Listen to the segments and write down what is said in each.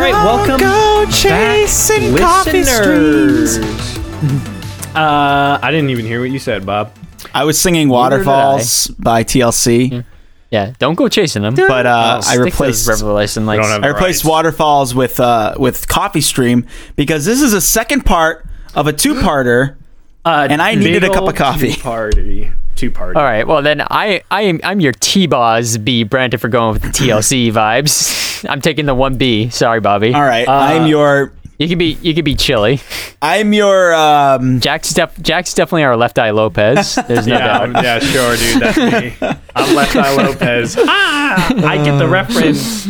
right, welcome Go chasing back, coffee listeners. streams. Uh, I didn't even hear what you said, Bob. I was singing Waterfalls by TLC, Yeah, don't go chasing them. but uh, I replaced Revelation Lights. don't I replaced Right. Waterfalls with uh, with Coffee Stream because this is a second part of a two-parter. Uh, And I needed a cup of coffee. Two-party. Two-party. All right, well then I I am I'm your T Boz B Brandon for going with the TLC vibes. I'm taking the one B. Sorry, Bobby. All right, Uh, I'm your You could be you could be chilly. I'm your um, Jack's def- Jack's definitely our left eye Lopez. There's no Yeah, doubt. Yeah, sure, dude. That's me. I'm Left Eye Lopez. Ah, I get the reference.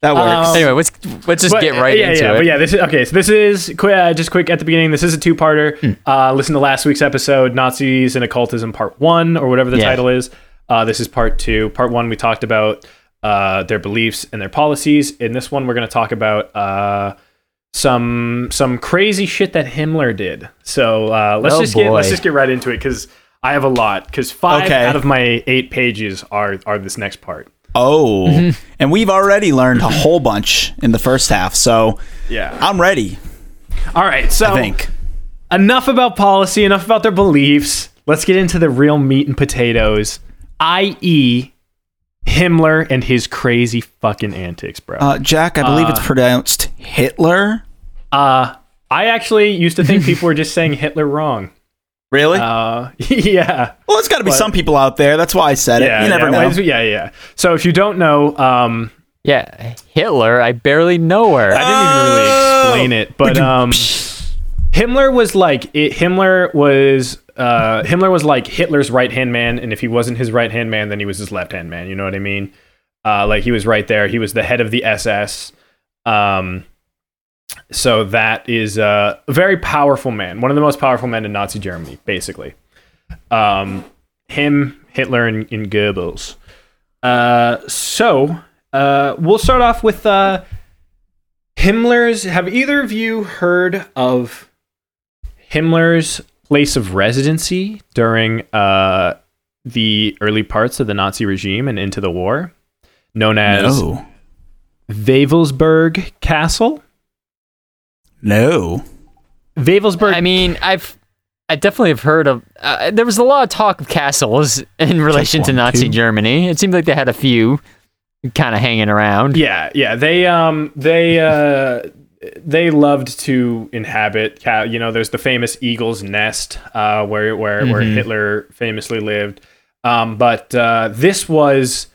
that works. Um, Anyway, let's let's just But, get right yeah, into yeah, it. But yeah, this is okay. So this is qu- uh, just quick at the beginning. This is a two-parter. Hmm. Uh, listen to last week's episode, Nazis and Occultism, Part One, or whatever the Yeah. title is. Uh, this is Part Two. Part One, we talked about uh, their beliefs and their policies. In this one, we're going to talk about uh, some some crazy shit that Himmler did. So uh, let's Oh, just get let's just get right into it because I have a lot. Because five Okay. out of my eight pages are are this next part. Oh, Mm-hmm. and we've already learned a whole bunch in the first half, so Yeah. I'm ready. All right. So I think. enough about policy, enough about their beliefs. Let's get into the real meat and potatoes, i.e., Himmler and his crazy fucking antics, bro. Uh, Uh, Jack, I believe it's pronounced Hitler. I actually used to think people were just saying Hitler wrong. Really? Uh, yeah, well, it's got to be some people out there. That's why I said it. yeah, you never yeah, know. yeah, yeah. So if you don't know, um, yeah, Hitler. I barely know her. I didn't even really explain it, but um, Himmler was like it, Himmler was uh, Himmler was like Hitler's right hand man, and if he wasn't his right hand man, then he was his left hand man. You know what I mean? Uh, like he was right there. He was the head of the SS. Um, so that is a very powerful man, one of the most powerful men in Nazi Germany, basically. Um, him, Hitler, and, and Goebbels. Uh, so uh, we'll start off with uh, Himmler's. Have either of you heard of Himmler's place of residency during uh, the early parts of the Nazi regime and into the war, known as no. Wewelsburg Castle? No. Wewelsburg. I mean, I've I definitely have heard of. Uh, there was a lot of talk of castles in relation to Nazi two. Germany. It seemed like they had a few kind of hanging around. Yeah, yeah. They um they uh they loved to inhabit you know there's the famous eagle's nest uh where where where Mhm. Hitler famously lived. Um but uh this was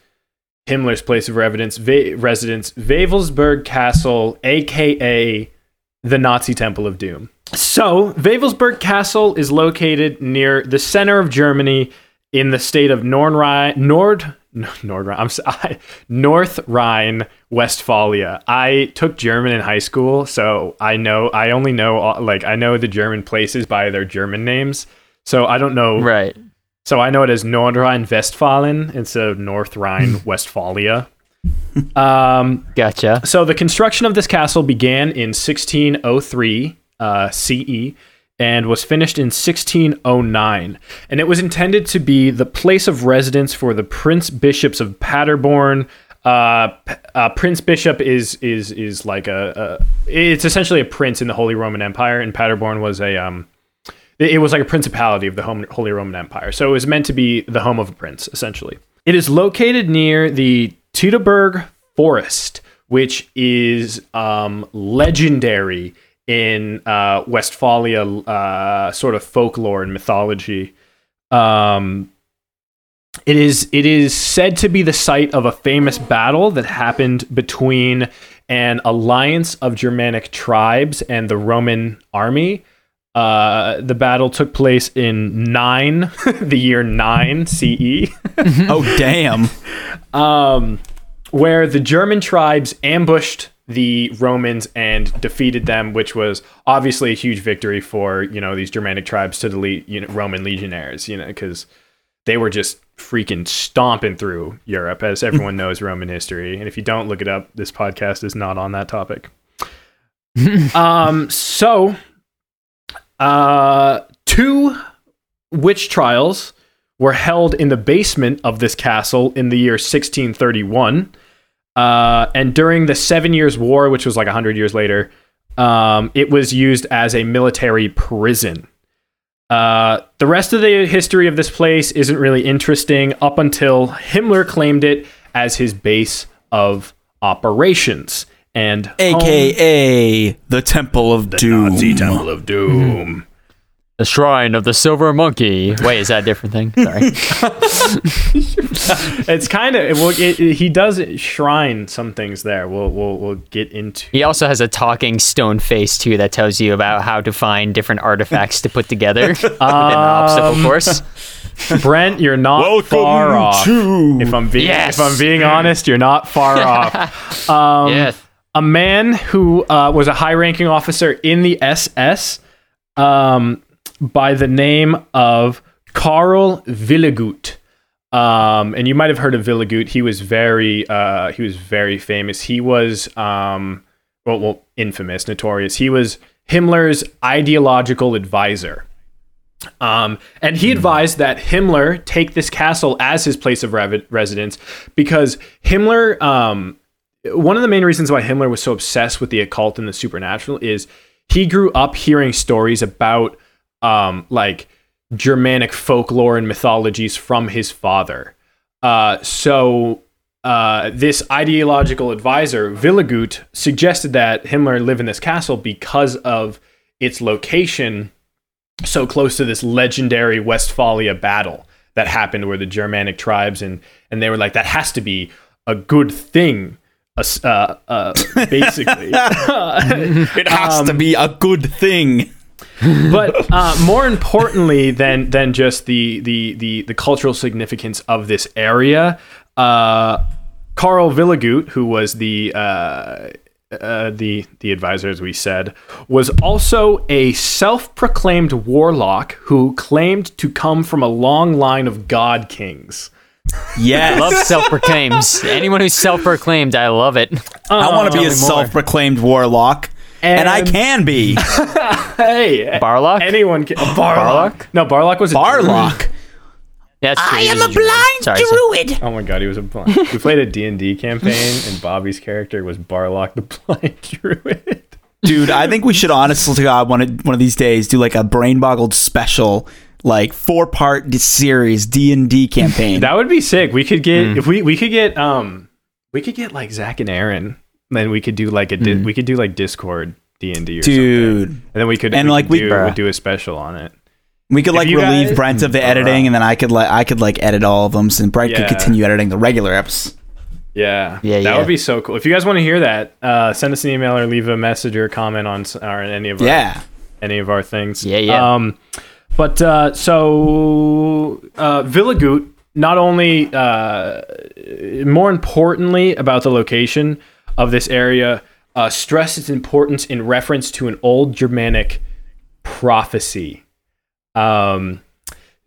Himmler's place of residence Va- residence Wewelsburg Castle aka the Nazi Temple of Doom. So, Wewelsburg Castle is located near the center of Germany in the state of Nordrhein, Nord, Nord, I'm s- I, North Rhine, Westphalia. I took German in high school, so I know I only know all- like I know the German places by their German names. So I don't know. Right. So I know it as Nordrhein Westfalen instead of North Rhine Westphalia. Um, Gotcha. so the construction of this castle began in 1603 uh, CE and was finished in 1609. And it was intended to be the place of residence for the prince bishops of Paderborn. Uh, uh, prince bishop is is is like a, a it's essentially a prince in the Holy Roman Empire, and Paderborn was a um it was like a principality of the Holy Roman Empire. So it was meant to be the home of a prince, essentially. It is located near the Teutoburg Forest, which is um, legendary in uh, Westphalia uh, sort of folklore and mythology. Um, it is it is said to be the site of a famous battle that happened between an alliance of Germanic tribes and the Roman army. Uh, the battle took place in nine, the year nine CE, Oh, damn. um, where the German tribes ambushed the Romans and defeated them, which was obviously a huge victory for you know these Germanic tribes to the le- you know, Roman legionaries, you know, because they were just freaking stomping through Europe, as everyone knows Roman history. And if you don't look it up, this podcast is not on that topic. um, so, uh, two witch trials were held in the basement of this castle in the year 1631. Uh, and during the Seven Years' War, which was like 100 years later, um, it was used as a military prison. Uh, the rest of the history of this place isn't really interesting up until Himmler claimed it as his base of operations and home- AKA the Temple of Doom. Nazi Temple of Doom. The Shrine of the Silver Monkey. Wait, is that a different thing? Sorry. it's kind of well, it, it- he does shrine some things there. We'll we'll we'll get into. He also has a talking stone face too that tells you about how to find different artifacts to put together within the obstacle Um, course. Brent, you're not far off. to If I'm being Yes. if I'm being honest, you're not far off. Um, yes. a man who uh, was a high-ranking officer in the SS um, by the name of Karl Wiligut. Um, and you might have heard of Wiligut. He was very uh, he was very famous. He was um, well, well, infamous, notorious. He was Himmler's ideological advisor. Um, and he advised that Himmler take this castle as his place of rev- residence because Himmler, um, one of the main reasons why Himmler was so obsessed with the occult and the supernatural is he grew up hearing stories about um, like Germanic folklore and mythologies from his father. Uh, so uh, this ideological advisor, Wiligut, suggested that Himmler live in this castle because of its location so close to this legendary Westphalia battle that happened where the Germanic tribes and and they were like that has to be a good thing uh, uh, basically It has to be a good thing. But uh, more importantly than than just the, the the the cultural significance of this area, uh, Karl Wiligut, who was the uh, uh, the the advisor, as we said, was also a self-proclaimed warlock who claimed to come from a long line of god kings. Yes. Love self-proclaims. Anyone who's self-proclaimed, I love it. I want to be a more. self-proclaimed warlock, and, I can be Hey, Barlock? anyone can. Barlock? Barlock? No, Barlock was a Barlock. That's true. he was druid. Sorry, sorry. druid. Oh my god, he was a blind. we played a D&D campaign and Bobby's character was Barlock the blind druid. Dude, I think we should honestly to God one of, one of these days do like a brain boggled special, like four part series D and D campaign. That would be sick. We could get Hmm. if we we could get um we could get like Zach and Aaron. Then we could do like a di- we could do like Discord D&D or something. Hmm. Dude, And then we could And, we like, could we- do, do a special on it. we could like relieve guys- Brent of the editing, and then I could like I could like edit all of them, so Brent Yeah. could continue editing the regular episodes. Yeah. Yeah, That yeah. would be so cool. If you guys want to hear that, uh, send us an email or leave a message or a comment on or any of our Yeah, any of our things. Yeah, yeah. Um, but uh, so uh, Wiligut, not only, uh, more importantly about the location of this area, uh, its importance in reference to an old Germanic prophecy. Um,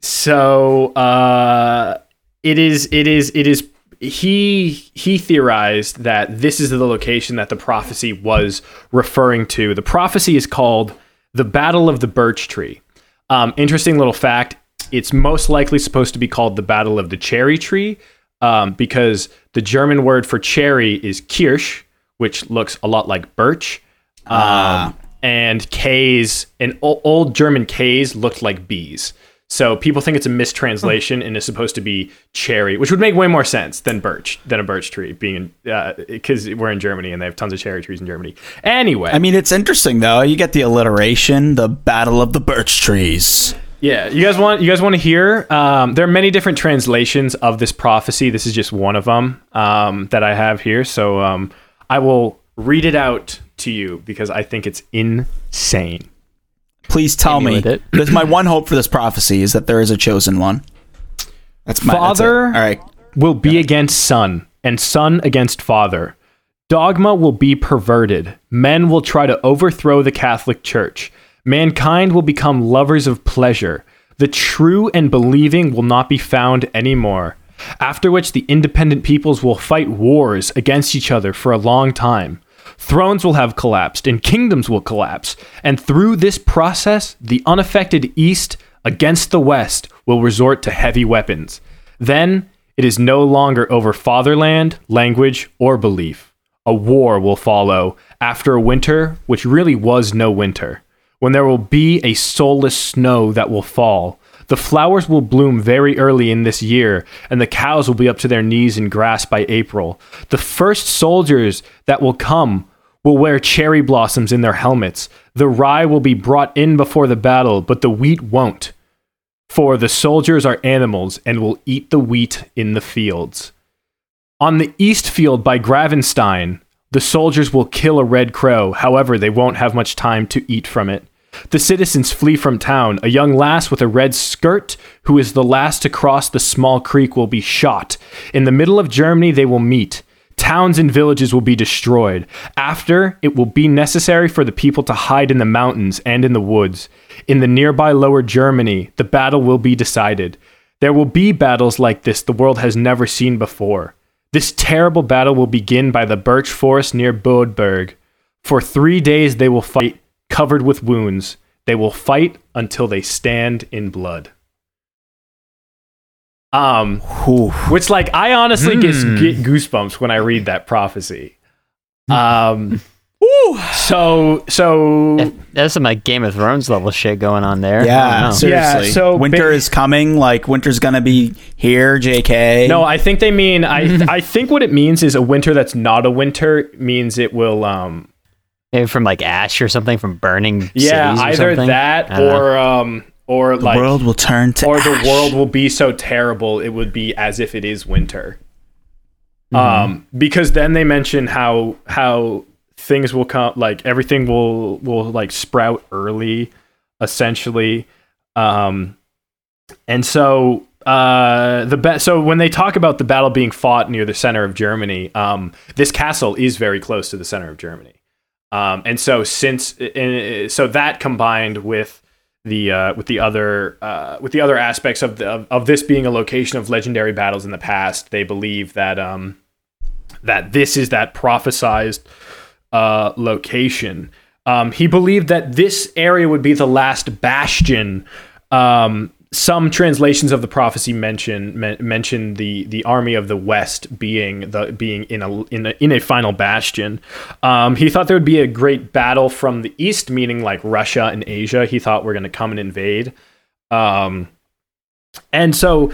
so uh, it is, it is, it is. He he theorized that this is the location that the prophecy was referring to. The prophecy is called the Battle of the Birch Tree. Um, interesting little fact: it's most likely supposed to be called the Battle of the Cherry Tree um, because the German word for cherry is Kirsch, which looks a lot like birch. Um, and K's and old German K's looked like bees. So people think it's a mistranslation and is supposed to be cherry, which would make way more sense than birch, than a birch tree being because we're in Germany and they have tons of cherry trees in Germany. Anyway, I mean it's interesting though. You get the alliteration, the Battle of the Birch Trees. Yeah, you guys want you guys want to hear? Um, there are many different translations of this prophecy. This is just one of them um, that I have here. So um, I will read it out to you because I think it's insane. Please tell Hit me me. it. That's my one hope for this prophecy is that there is a chosen one. That's my that's. Father- All right. Will be against son, and son against father. Dogma will be perverted. Men will try to overthrow the Catholic Church. Mankind will become lovers of pleasure. The true and believing will not be found anymore. After which, the independent peoples will fight wars against each other for a long time. Thrones will have collapsed and kingdoms will collapse. And through this process, the unaffected East against the West will resort to heavy weapons. Then It is no longer over fatherland, language, or belief. A war will follow after a winter which really was no winter, when there will be a soulless snow that will fall. The flowers will bloom very early in this year, and the cows will be up to their knees in grass by April. The first soldiers that will come will wear cherry blossoms in their helmets. The rye will be brought in before the battle, but the wheat won't. For the soldiers are animals and will eat the wheat in the fields. On the east field by Gravenstein, the soldiers will kill a red crow, however, they won't have much time to eat from it. The citizens flee from town. A young lass with a red skirt, who is the last to cross the small creek, will be shot. In the middle of Germany, they will meet. Towns and villages will be destroyed. After, it will be necessary for the people to hide in the mountains and in the woods. In the nearby Lower Germany, the battle will be decided. There will be battles like this the world has never seen before. This terrible battle will begin by the birch forest near Bodberg. For three days they will fight, covered with wounds. They will fight until they stand in blood. Um, Whew. which like I honestly get, Hmm. get goosebumps when I read that prophecy. Um, so so There's some like Game of Thrones level shit going on there. Yeah, seriously. Yeah, so winter ba- is coming. Like winter's gonna be here. Jk. no, I think they mean I I think what it means is a winter that's not a winter means it will um Maybe from like ash or something from burning yeah cities or either something. that I know. or um or the like world will turn to. or the world will be so terrible it would be as if it is winter. Mm-hmm. Um, because then they mention how how things will come, like everything will will like sprout early, essentially. Um, and so uh, the ba- so when they talk about the battle being fought near the center of Germany, um, this castle is very close to the center of Germany. Um, and so since and, so that combined with the uh, with the other uh, with the other aspects of, the, of of this being a location of legendary battles in the past, they believe that um, that this is that prophesized uh, location. Um, he believed that this area would be the last bastion. Um, some translations of the prophecy mention men, mention the the army of the west being the being in a in a, in a final bastion. Um, he thought there would be a great battle from the east, meaning like Russia and Asia. He thought we're going to come and invade. Um, and so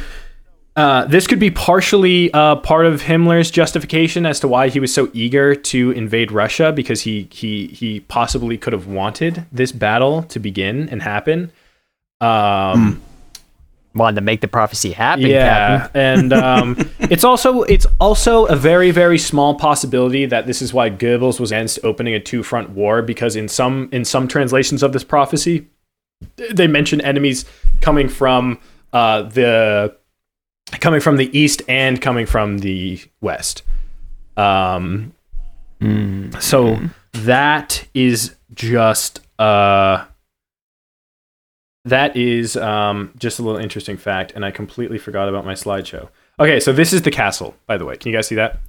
uh, this could be partially uh, part of Himmler's justification as to why he was so eager to invade Russia, because he he he possibly could have wanted this battle to begin and happen. Um, wanted to make the prophecy happen. yeah, Captain. and um, it's also it's also a very very small possibility that this is why Goebbels was against opening a two front war because in some in some translations of this prophecy, they mention enemies coming from uh, the coming from the east and coming from the west. Um, so that is just uh that is um, just a little interesting fact, and I completely forgot about my slideshow. Okay, so this is the castle, by the way. Can you guys see that?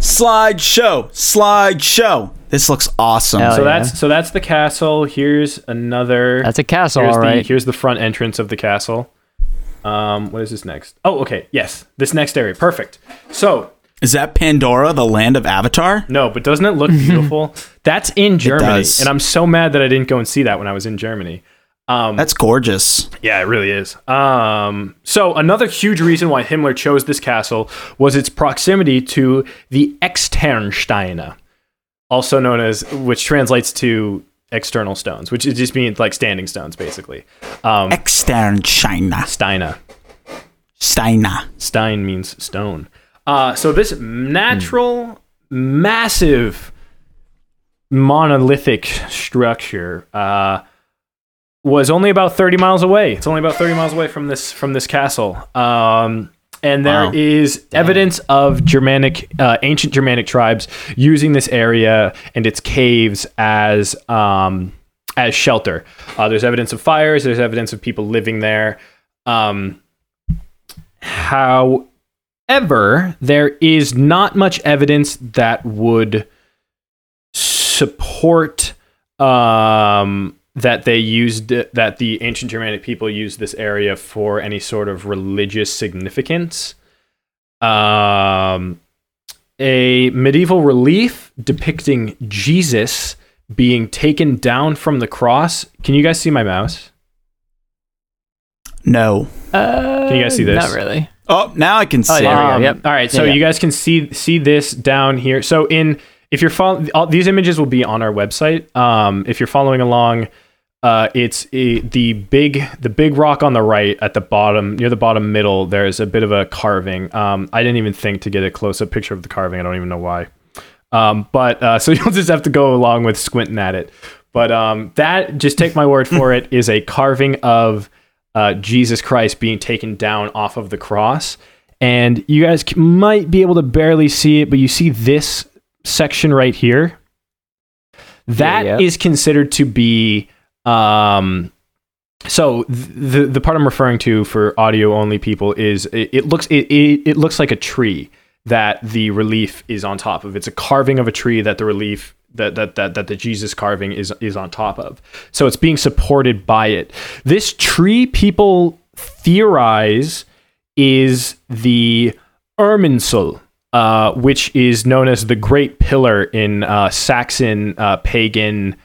slideshow. Slideshow. This looks awesome. Hell so yeah. that's so that's the castle. Here's another. That's a castle, here's all the right. here's the front entrance of the castle. Um, what is this next? Oh, okay. Yes, this next area. Perfect. So Is that Pandora, the land of Avatar? no, but doesn't it look beautiful? That's in Germany, does. and I'm so mad that I didn't go and see that when I was in Germany. Um, That's gorgeous. Yeah, it really is. Um, so another huge reason why Himmler chose this castle was its proximity to the Externsteine, also known as, which translates to external stones, which is just means like standing stones, basically. Um, Extern China. Steine. Steina. Stein means stone. Uh, so this natural, massive, monolithic structure uh, was only about 30 miles away. It's only about 30 miles away from this from this castle. Um, and there is Wow. evidence of Germanic, uh, ancient Germanic tribes using this area and its caves as um, as shelter. Uh, there's evidence of fires. There's evidence of people living there. Um, However, there is not much evidence that would support um, that they used that the ancient Germanic people used this area for any sort of religious significance. um, a medieval relief depicting Jesus being taken down from the cross. Can you guys see my mouse? No. Uh, Can you guys see this? Not really. Oh, now I can see. Oh, it. there we. Um, Yep. All right, so Yeah, yeah. you guys can see see this down here. So in if you're following, these images will be on our website. Um, if you're following along, uh, it's a, the big the big rock on the right at the bottom near the bottom middle. There's a bit of a carving. Um, I didn't even think to get a close up picture of the carving. I don't even know why. Um, but uh, so you'll just have to go along with squinting at it. But um, that just take my word for it is a carving of uh, Jesus Christ being taken down off of the cross. And you guys might be able to barely see it, but you see this section right here. That is yeah. considered to be um, so th- the the part I'm referring to for audio only people is it, it looks it, it it looks like a tree that the relief is on top of. It's a carving of a tree that the relief that that that, that the Jesus carving is is on top of. So it's being supported by it. This tree people theorize is the Irminsul, uh, which is known as the Great Pillar in uh, Saxon uh, pagan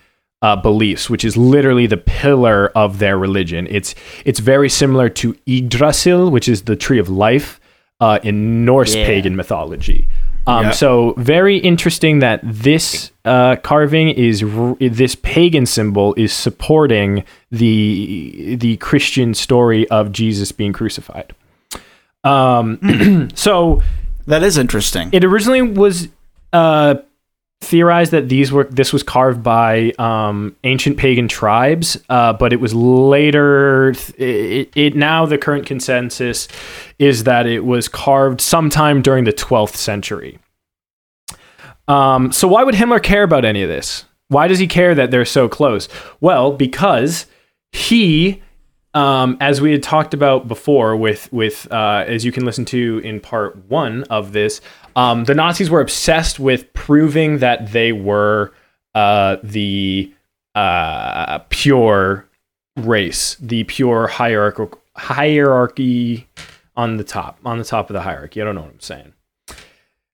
uh, beliefs, which is literally the pillar of their religion. It's it's very similar to Yggdrasil, which is the tree of life uh, in Norse Yeah. pagan mythology. Um, Yeah. So very interesting that this uh, carving is r- this pagan symbol is supporting the the Christian story of Jesus being crucified. Um, so That is interesting. it originally was uh, theorized that these were this was carved by um, ancient pagan tribes, uh, but it was later. It, it now the current consensus is that it was carved sometime during the 12th century. Um, so why would Himmler care about any of this? Why does he care that they're so close? Well, because he um, as we had talked about before, with with uh, as you can listen to in part one of this, um, the Nazis were obsessed with proving that they were uh, the uh, pure race, the pure hierarchical hierarchy on the top, on the top of the hierarchy. I don't know what I'm saying.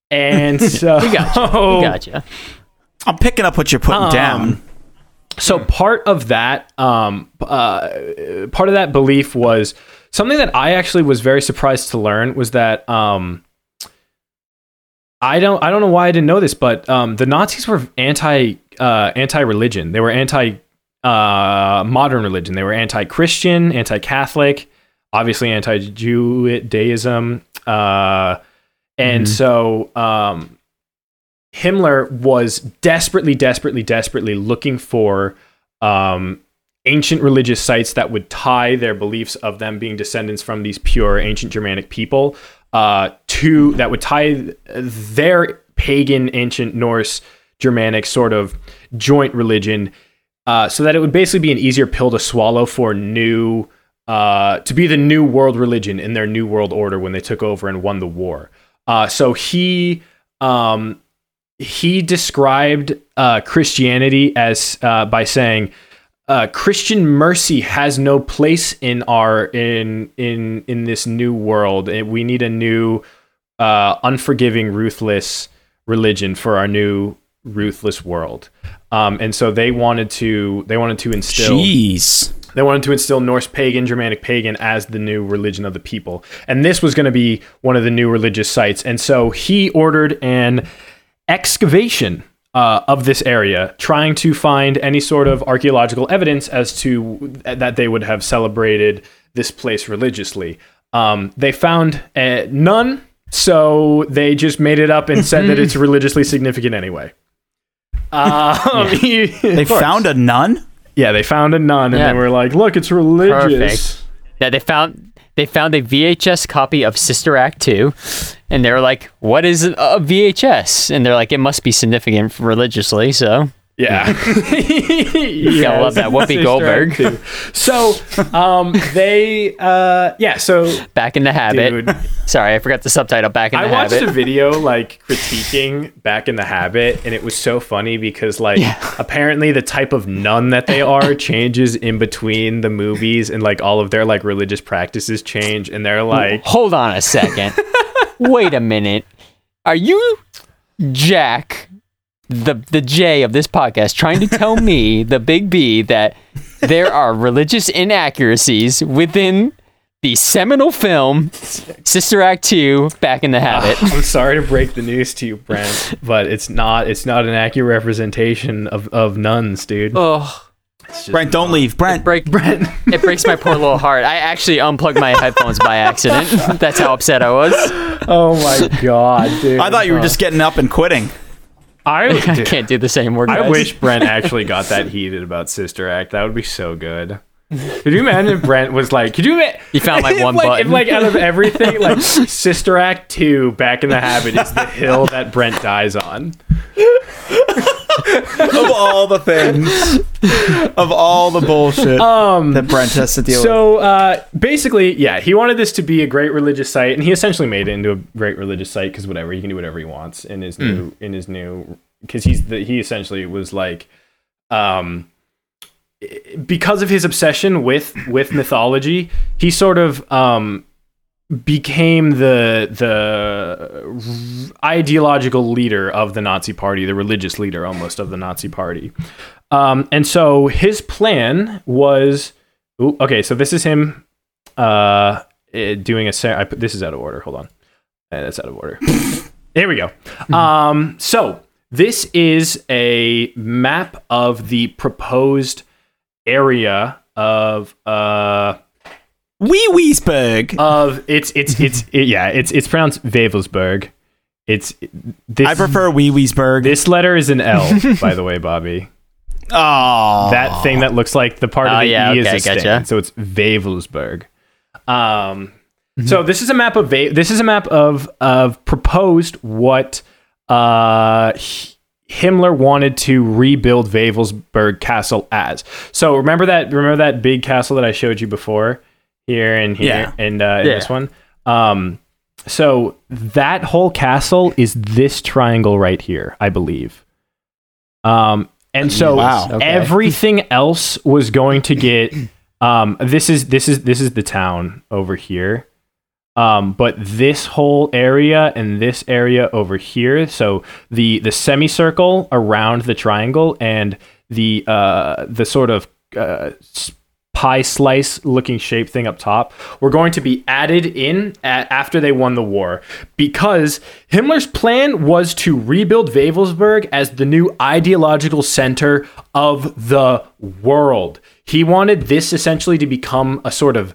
And so We gotcha. We gotcha. I'm picking up what you're putting Um, down. So part of that, um, uh, part of that belief was something that I actually was very surprised to learn was that um, I don't I don't know why I didn't know this, but um, the Nazis were anti uh, anti religion. They were anti uh, modern religion. They were anti Christian, anti Catholic, obviously anti Judaism, uh, and so um, Himmler was desperately, desperately, desperately looking for um, ancient religious sites that would tie their beliefs of them being descendants from these pure ancient Germanic people uh, to that would tie their pagan ancient Norse Germanic sort of joint religion, uh, so that it would basically be an easier pill to swallow for new. Uh, to be the new world religion in their new world order when they took over and won the war. Uh, so he um, he described uh, Christianity as uh, by saying uh, Christian mercy has no place in our in in in this new world. We need a new uh, unforgiving, ruthless religion for our new ruthless world. Um, and so they wanted to they wanted to instill Jeez. they wanted to instill Norse pagan, Germanic pagan as the new religion of the people. And this was going to be one of the new religious sites. And so he ordered an excavation uh, of this area, trying to find any sort of archaeological evidence as to that they would have celebrated this place religiously. Um, they found uh, none, so they just made it up and said that it's religiously significant anyway. Um, They found a nun? yeah, they found a nun, and Yeah. they were like, "Look, it's religious." Perfect. Yeah, they found they found a VHS copy of Sister Act 2 and they were like, "What is a a VHS?" And they're like, "It must be significant religiously." So, Yeah, yeah, I love that. Whoopi Goldberg. So, um, they, uh, yeah. So, back in the habit. dude, Sorry, I forgot the subtitle. Back in the I the watched habit. a video like critiquing Back in the Habit, and it was so funny because, like, apparently the type of nun that they are changes in between the movies, and like all of their like religious practices change, and they're like, Hold on a second. wait a minute. Are you Jack, the the J of this podcast, trying to tell me, the big B, that there are religious inaccuracies within the seminal film Sister Act 2 Back in the Habit? I'm sorry to break the news to you, Brent, but it's not it's not an accurate representation of, of nuns, dude. oh, Brent, don't leave. Brent, break Brent. it breaks my poor little heart. I actually unplugged my headphones by accident. That's how upset I was. Oh my god, dude. I thought you were just getting up and quitting. I, I can't do the same anymore. I guys. wish Brent actually got that heated about Sister Act. That would be so good. Could you imagine if Brent was like, could you imagine? You found, like, one like, button. If, like out of everything, like Sister Act 2, Back in the Habit is the hill that Brent dies on. of all the things, of all the bullshit Um, that Brent has to deal with. So uh, basically, yeah, he wanted this to be a great religious site, and he essentially made it into a great religious site because whatever he can do whatever he wants in his new in his new because he's the, he essentially was like, um, because of his obsession with with mythology, he sort of um became the the ideological leader of the Nazi party, the religious leader almost of the Nazi party. Um, and so his plan was ooh, okay, so this is him uh eh, doing a I put this is out of order. Hold on. Eh, that's out of order. Here we go. Um, so this is a map of the proposed area of uh Wee Weesberg. of it's it's it's it, yeah it's it's pronounced Wewelsburg. It's this. I prefer Wee Weesberg. this letter is an L, by the way, Bobby. Oh, That thing that looks like the part of Oh, the yeah, E is okay, a stain, gotcha. so it's Wewelsburg. Um, so this is a map of Va- this is a map of of proposed what uh Himmler wanted to rebuild Wewelsburg Castle as. So remember that remember that big castle that I showed you before here and here Yeah. and uh, Yeah. this one. Um, so that whole castle is this triangle right here, I believe. Um, and so Wow. Okay. everything else was going to get. Um, this is this is this is the town over here. Um, but this whole area and this area over here, so the the semicircle around the triangle and the uh, the sort of uh, pie slice looking shape thing up top were going to be added in a- after they won the war because Himmler's plan was to rebuild Wewelsburg as the new ideological center of the world. He wanted this essentially to become a sort of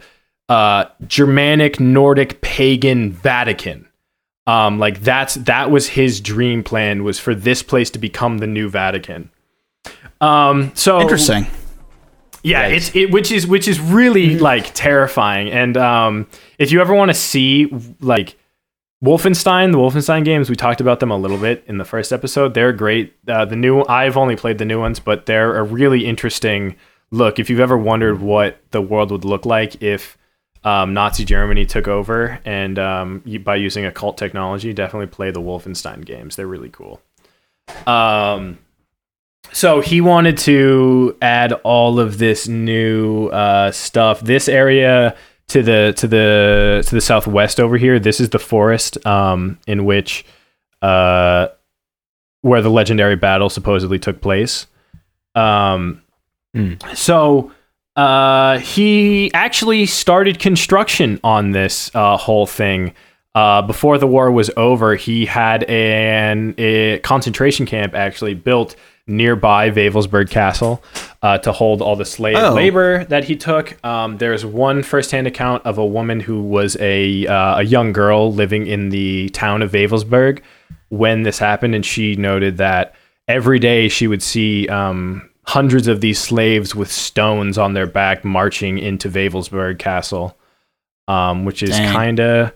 uh, Germanic, Nordic, pagan Vatican. Um, like that's that was his dream plan was for this place to become the new Vatican. Um, so interesting. Yeah, Yikes. it's it, which is which is really like terrifying. And um, if you ever want to see like Wolfenstein, the Wolfenstein games, we talked about them a little bit in the first episode. They're great. Uh, the new I've only played the new ones, but they're a really interesting look. If you've ever wondered what the world would look like if um, Nazi Germany took over and um, by using occult technology, definitely play the Wolfenstein games. They're really cool. Um, so he wanted to add all of this new uh, stuff. This area to the to the to the southwest over here. This is the forest um, in which uh, where the legendary battle supposedly took place. Um, Hmm. So uh, he actually started construction on this uh, whole thing. Uh, before the war was over, he had an a concentration camp actually built nearby Wewelsburg Castle uh, to hold all the slave Oh. labor that he took. Um, there's one firsthand account of a woman who was a uh, a young girl living in the town of Wewelsburg when this happened, and she noted that every day she would see um, hundreds of these slaves with stones on their back marching into Wewelsburg Castle, um, which is kind of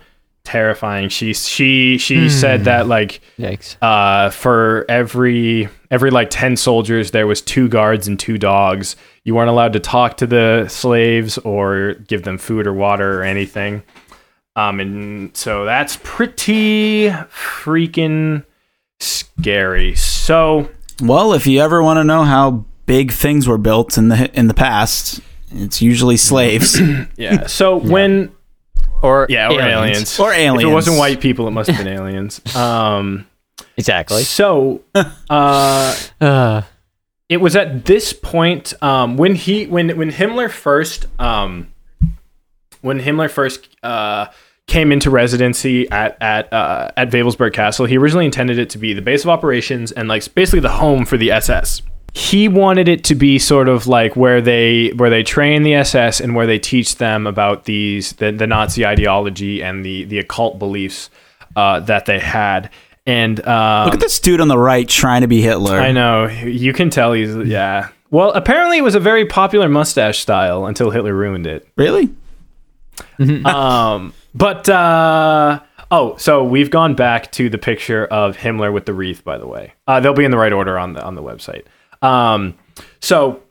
terrifying. She she she said that like Yikes. uh, for every every like 10 soldiers there was two guards and two dogs you weren't allowed to talk to the slaves or give them food or water or anything um, and so that's pretty freaking scary so Well, if you ever want to know how big things were built in the in the past, it's usually slaves. yeah so when or Yeah, or aliens. Or aliens. If it wasn't white people, it must have been aliens. Um, Exactly. so, uh, Uh, it was at this point um, when he when when Himmler first um, when Himmler first uh, came into residency at at uh, at Wewelsburg Castle. He originally intended it to be the base of operations and like basically the home for the SS. He wanted it to be sort of like where they where they train the SS and where they teach them about these the, the Nazi ideology and the the occult beliefs uh, that they had. And um, Look at this dude on the right trying to be Hitler. I know. You can tell he's yeah. Well, apparently it was a very popular mustache style until Hitler ruined it. Really? Um, but uh, oh, so we've gone back to the picture of Himmler with the wreath. By the way, uh, they'll be in the right order on the on the website. Um, so.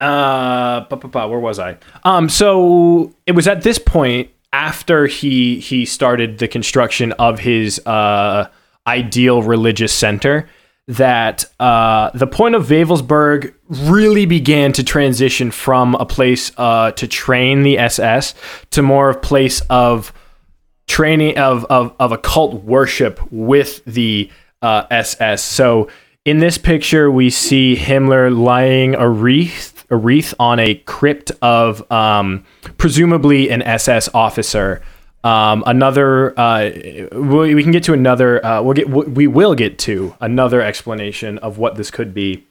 Uh, ba, ba, ba, where was I? Um, so it was at this point after he he started the construction of his uh ideal religious center that uh, the point of Wewelsburg really began to transition from a place uh, to train the SS to more of place of training of, of, of occult worship with the uh, SS. So in this picture, we see Himmler lying a wreath, a wreath on a crypt of um, presumably an SS officer. Um, another, uh, we, can get to another. Uh, we'll get, we will get to another explanation of what this could be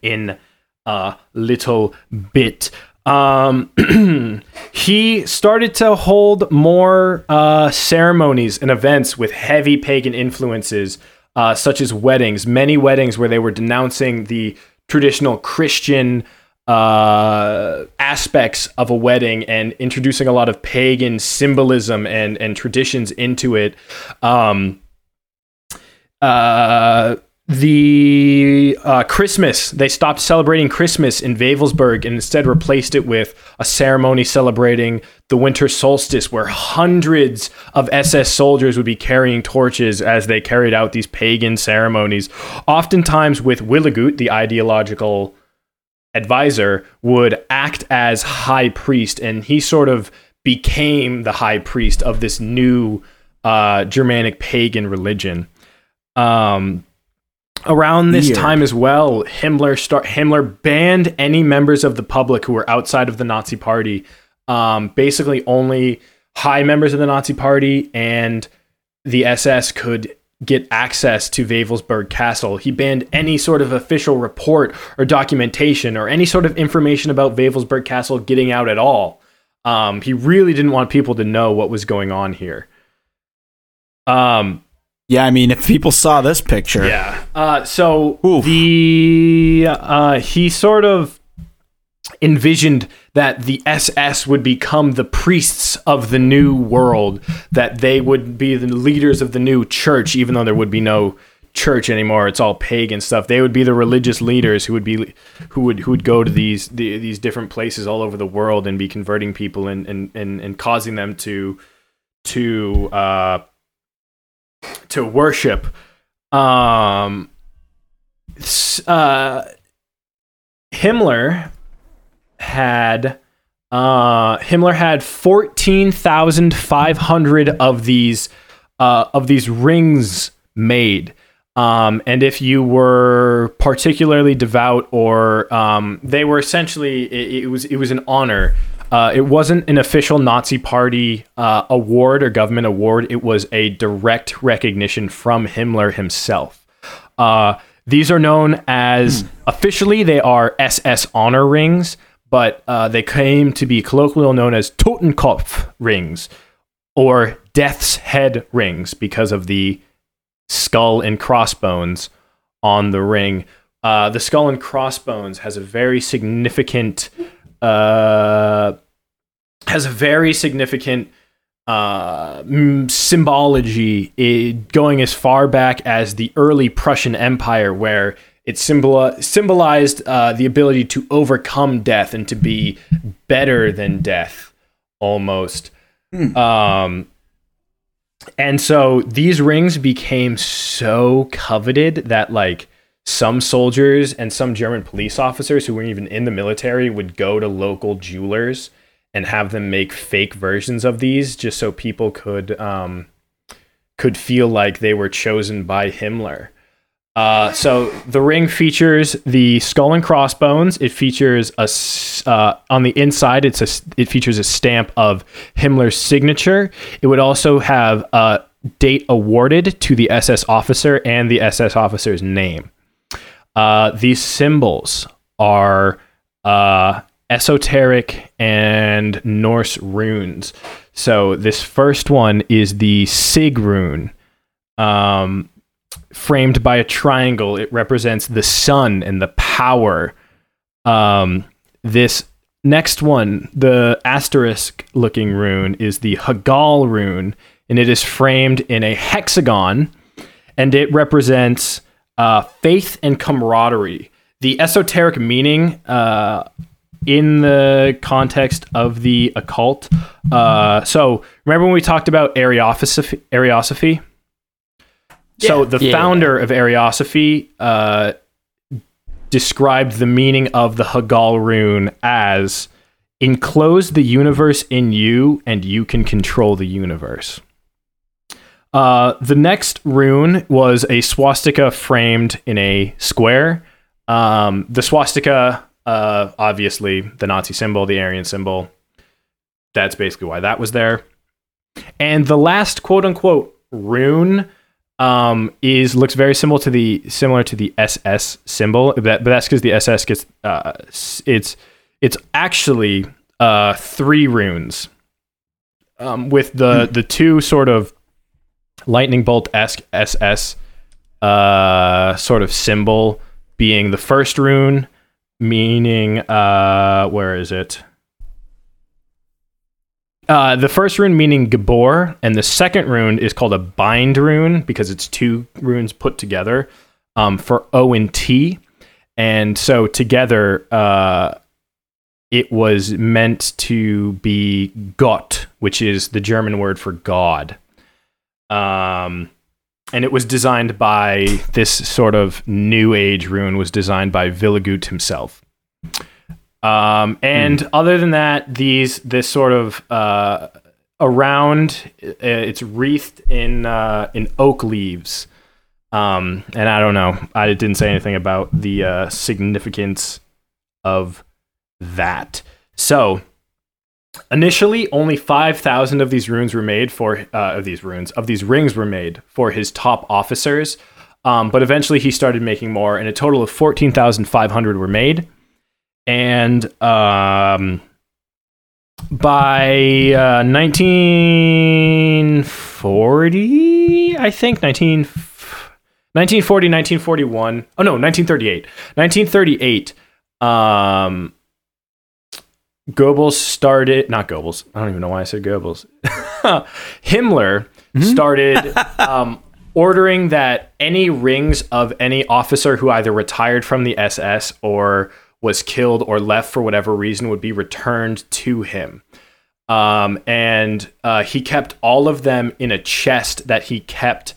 in a little bit. Um, he started to hold more uh, ceremonies and events with heavy pagan influences, uh, such as weddings. Many weddings where they were denouncing the traditional Christian uh, aspects of a wedding and introducing a lot of pagan symbolism and and traditions into it. Um, uh, the uh, Christmas, they stopped celebrating Christmas in Wewelsburg and instead replaced it with a ceremony celebrating the winter solstice, where hundreds of SS soldiers would be carrying torches as they carried out these pagan ceremonies, oftentimes with Wiligut, the ideological advisor, would act as high priest, and he sort of became the high priest of this new uh, Germanic pagan religion. Um, around this Weird. time as well, Himmler start Himmler banned any members of the public who were outside of the Nazi Party. Um, basically, only high members of the Nazi Party and the SS could get access to Wewelsburg Castle. He banned any sort of official report or documentation or any sort of information about Wewelsburg Castle getting out at all. Um, he really didn't want people to know what was going on here. Um, Yeah, I mean, if people saw this picture, yeah. Uh, so Oof. the uh, he sort of envisioned that the SS would become the priests of the new world, that they would be the leaders of the new church, even though there would be no church anymore. It's all pagan stuff. They would be the religious leaders who would be who would who would go to these the, these different places all over the world and be converting people and and and, and causing them to to uh, to worship. Um, uh, Himmler had uh, Himmler had fourteen thousand five hundred of these uh, of these rings made. Um, and if you were particularly devout, or um, they were essentially, it, it was it was an honor. Uh, it wasn't an official Nazi Party uh, award or government award. It was a direct recognition from Himmler himself. Uh, these are known as officially they are SS honor rings, but uh, they came to be colloquially known as Totenkopf rings or Death's Head rings because of the skull and crossbones on the ring. Uh, the skull and crossbones has a very significant uh, has a very significant uh, mm, symbology eh, going as far back as the early Prussian Empire, where it symbol- symbolized uh, the ability to overcome death and to be better than death, almost. Um, and so these rings became so coveted that, like, some soldiers and some German police officers who weren't even in the military would go to local jewelers and have them make fake versions of these just so people could um, could feel like they were chosen by Himmler. Uh, so the ring features the skull and crossbones. It features a uh, on the inside. It's a it features a stamp of Himmler's signature. It would also have a date awarded to the SS officer and the SS officer's name. Uh, these symbols are uh, esoteric and Norse runes. So this first one is the Sig rune. Um, framed by a triangle. It represents the sun and the power. Um, this next one, the asterisk looking rune, is the Hagal rune, and it is framed in a hexagon, and it represents uh, faith and camaraderie. The esoteric meaning uh, in the context of the occult. Uh, so, remember when we talked about Ariosophy? Ariosophy? So the Yeah. founder of Ariosophy uh, described the meaning of the Hagal rune as enclose the universe in you and you can control the universe. Uh, the next rune was a swastika framed in a square. Um, the swastika, uh, obviously, the Nazi symbol, the Aryan symbol. That's basically why that was there. And the last quote unquote rune um, is looks very similar to the similar to the SS symbol, but, but that's because the SS gets uh, it's it's actually uh, three runes, um, with the the two sort of lightning bolt esque SS uh, sort of symbol being the first rune, meaning uh, where is it? Uh, the first rune meaning Gabor, and the second rune is called a bind rune because it's two runes put together um, for O and T. And so together, uh, it was meant to be Gott, which is the German word for God. Um, and it was designed by this sort of new age rune was designed by Wiligut himself. Um, and other than that, these this sort of uh, around it's wreathed in uh, in oak leaves. Um, and I don't know. I didn't say anything about the uh, significance of that. So initially, only five thousand of these runes were made for uh, of these runes of these rings were made for his top officers. Um, but eventually, he started making more, and a total of fourteen thousand five hundred were made and um, by uh, 1940, I think 19, 1940, 1941. Oh no, 1938. 1938. Um, Goebbels started, not Goebbels. I don't even know why I said Goebbels. Himmler started um, ordering that any rings of any officer who either retired from the SS or was killed or left for whatever reason would be returned to him. Um, and uh, he kept all of them in a chest that he kept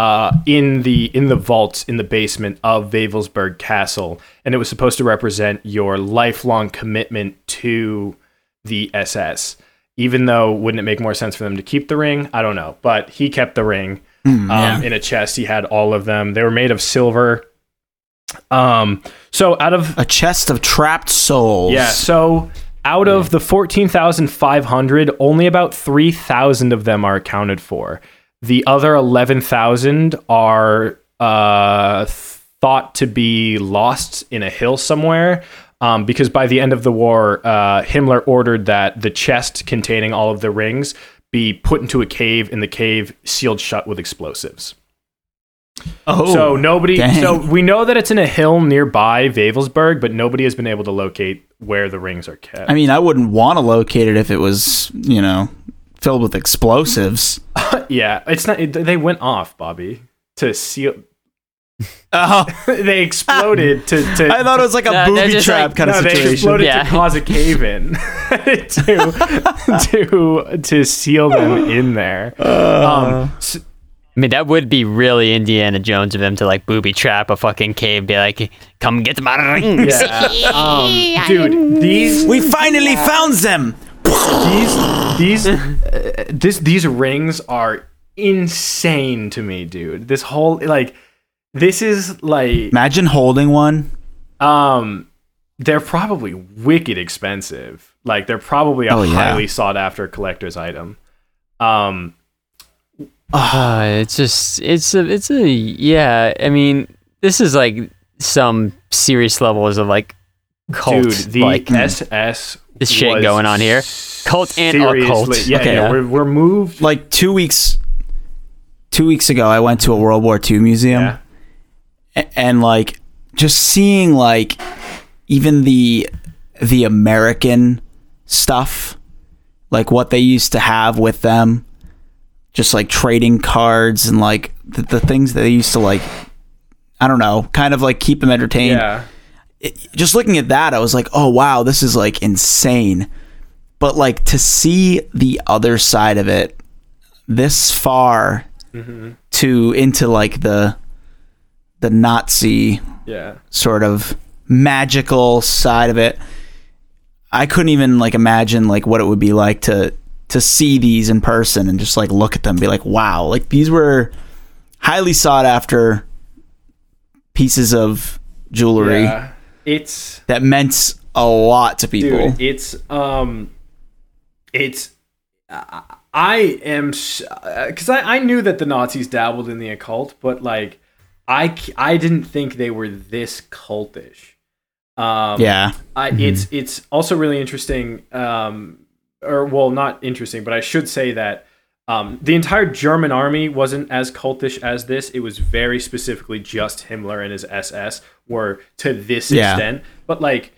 uh, in the in the vaults in the basement of Wewelsburg Castle, and it was supposed to represent your lifelong commitment to the SS. Even though, wouldn't it make more sense for them to keep the ring? I don't know, but he kept the ring um, in a chest. He had all of them. They were made of silver. Um, so out of A chest of trapped souls. yeah, so out of the 14,500, only about 3,000 of them are accounted for. The other 11,000 are uh, thought to be lost in a hill somewhere. Um, because by the end of the war, uh, Himmler ordered that the chest containing all of the rings be put into a cave, and the cave sealed shut with explosives. Oh, So nobody. dang. So we know that it's in a hill nearby Wewelsburg, but nobody has been able to locate where the rings are kept. I mean, I wouldn't want to locate it if it was, you know, filled with explosives. yeah, it's not. It, they went off, Bobby, to seal. Oh, they exploded to. to I thought it was like a No, booby trap like- kind no, of they situation. exploded Yeah. to cause a cave in to to to seal them in there. um, s- I mean, that would be really Indiana Jones of him to like booby trap a fucking cave, be like, "Come get my rings." yeah, um, dude, these We finally found them. These these uh, this these rings are insane to me, dude. This whole like this is like Imagine holding one. um they're probably wicked expensive. Like they're probably a Oh, yeah. highly sought after collector's item. Um Uh, it's just it's a it's a yeah. I mean, this is like some serious levels of like cult, dude, the like SS This shit going on here. Cult and seriously- occult. Yeah, Okay. yeah, we're, we're moved. Like two weeks, two weeks ago, I went to a World War II museum, Yeah. a- and like just seeing like even the the American stuff, like what they used to have with them, just like trading cards and like the, the things they used to like. I don't know, kind of like keep them entertained. Yeah. It- just looking at that, I was like, oh wow, this is like insane. But like to see the other side of it this far mm-hmm. to into like the the Nazi Yeah. sort of magical side of it, I couldn't even like imagine like what it would be like to to see these in person and just like look at them and be like, wow, like these were highly sought after pieces of jewelry Yeah. It's that meant a lot to people. dude it's um it's i I am because I, I knew that the nazis dabbled in the occult but like I I didn't think they were this cultish um yeah. I, it's it's also really interesting um or well not interesting but i should say that um, the entire German army wasn't as cultish as this. It was very specifically just Himmler and his SS were to this Yeah. extent. But like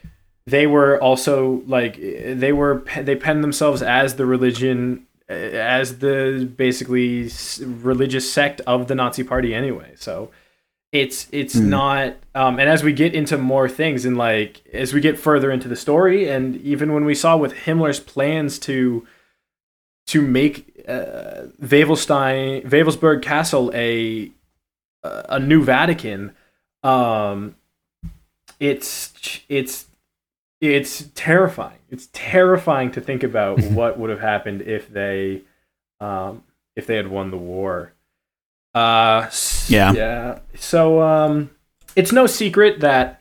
they were also like they were they penned themselves as the religion uh, as the basically religious sect of the Nazi party anyway. So it's it's not um, and as we get into more things and like as we get further into the story and even when we saw with Himmler's plans to to make uh, Castle a a new Vatican um it's it's it's terrifying it's terrifying to think about what would have happened if they um if they had won the war uh Yeah. yeah so um it's no secret that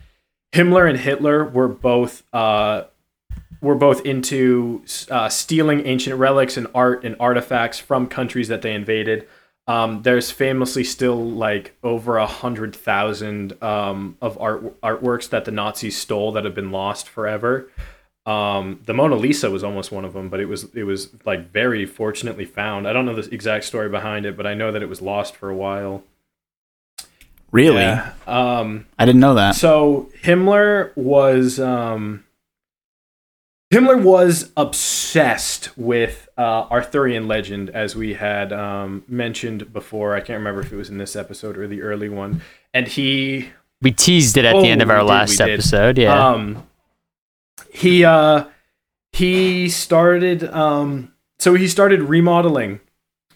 Himmler and Hitler were both uh were both into uh, stealing ancient relics and art and artifacts from countries that they invaded. Um, there's famously still like over a hundred thousand um, of art artworks that the Nazis stole that have been lost forever. Um, the Mona Lisa was almost one of them, but it was it was like very fortunately found. I don't know the exact story behind it, but I know that it was lost for a while. Really? Yeah. Um, I didn't know that. so Himmler was um, Himmler was obsessed with uh, Arthurian legend, as we had um, mentioned before. I can't remember if it was in this episode or the early one, and he we teased it at Oh, the end of our did, last we did. episode. Yeah. Um, he uh, he started um, so he started remodeling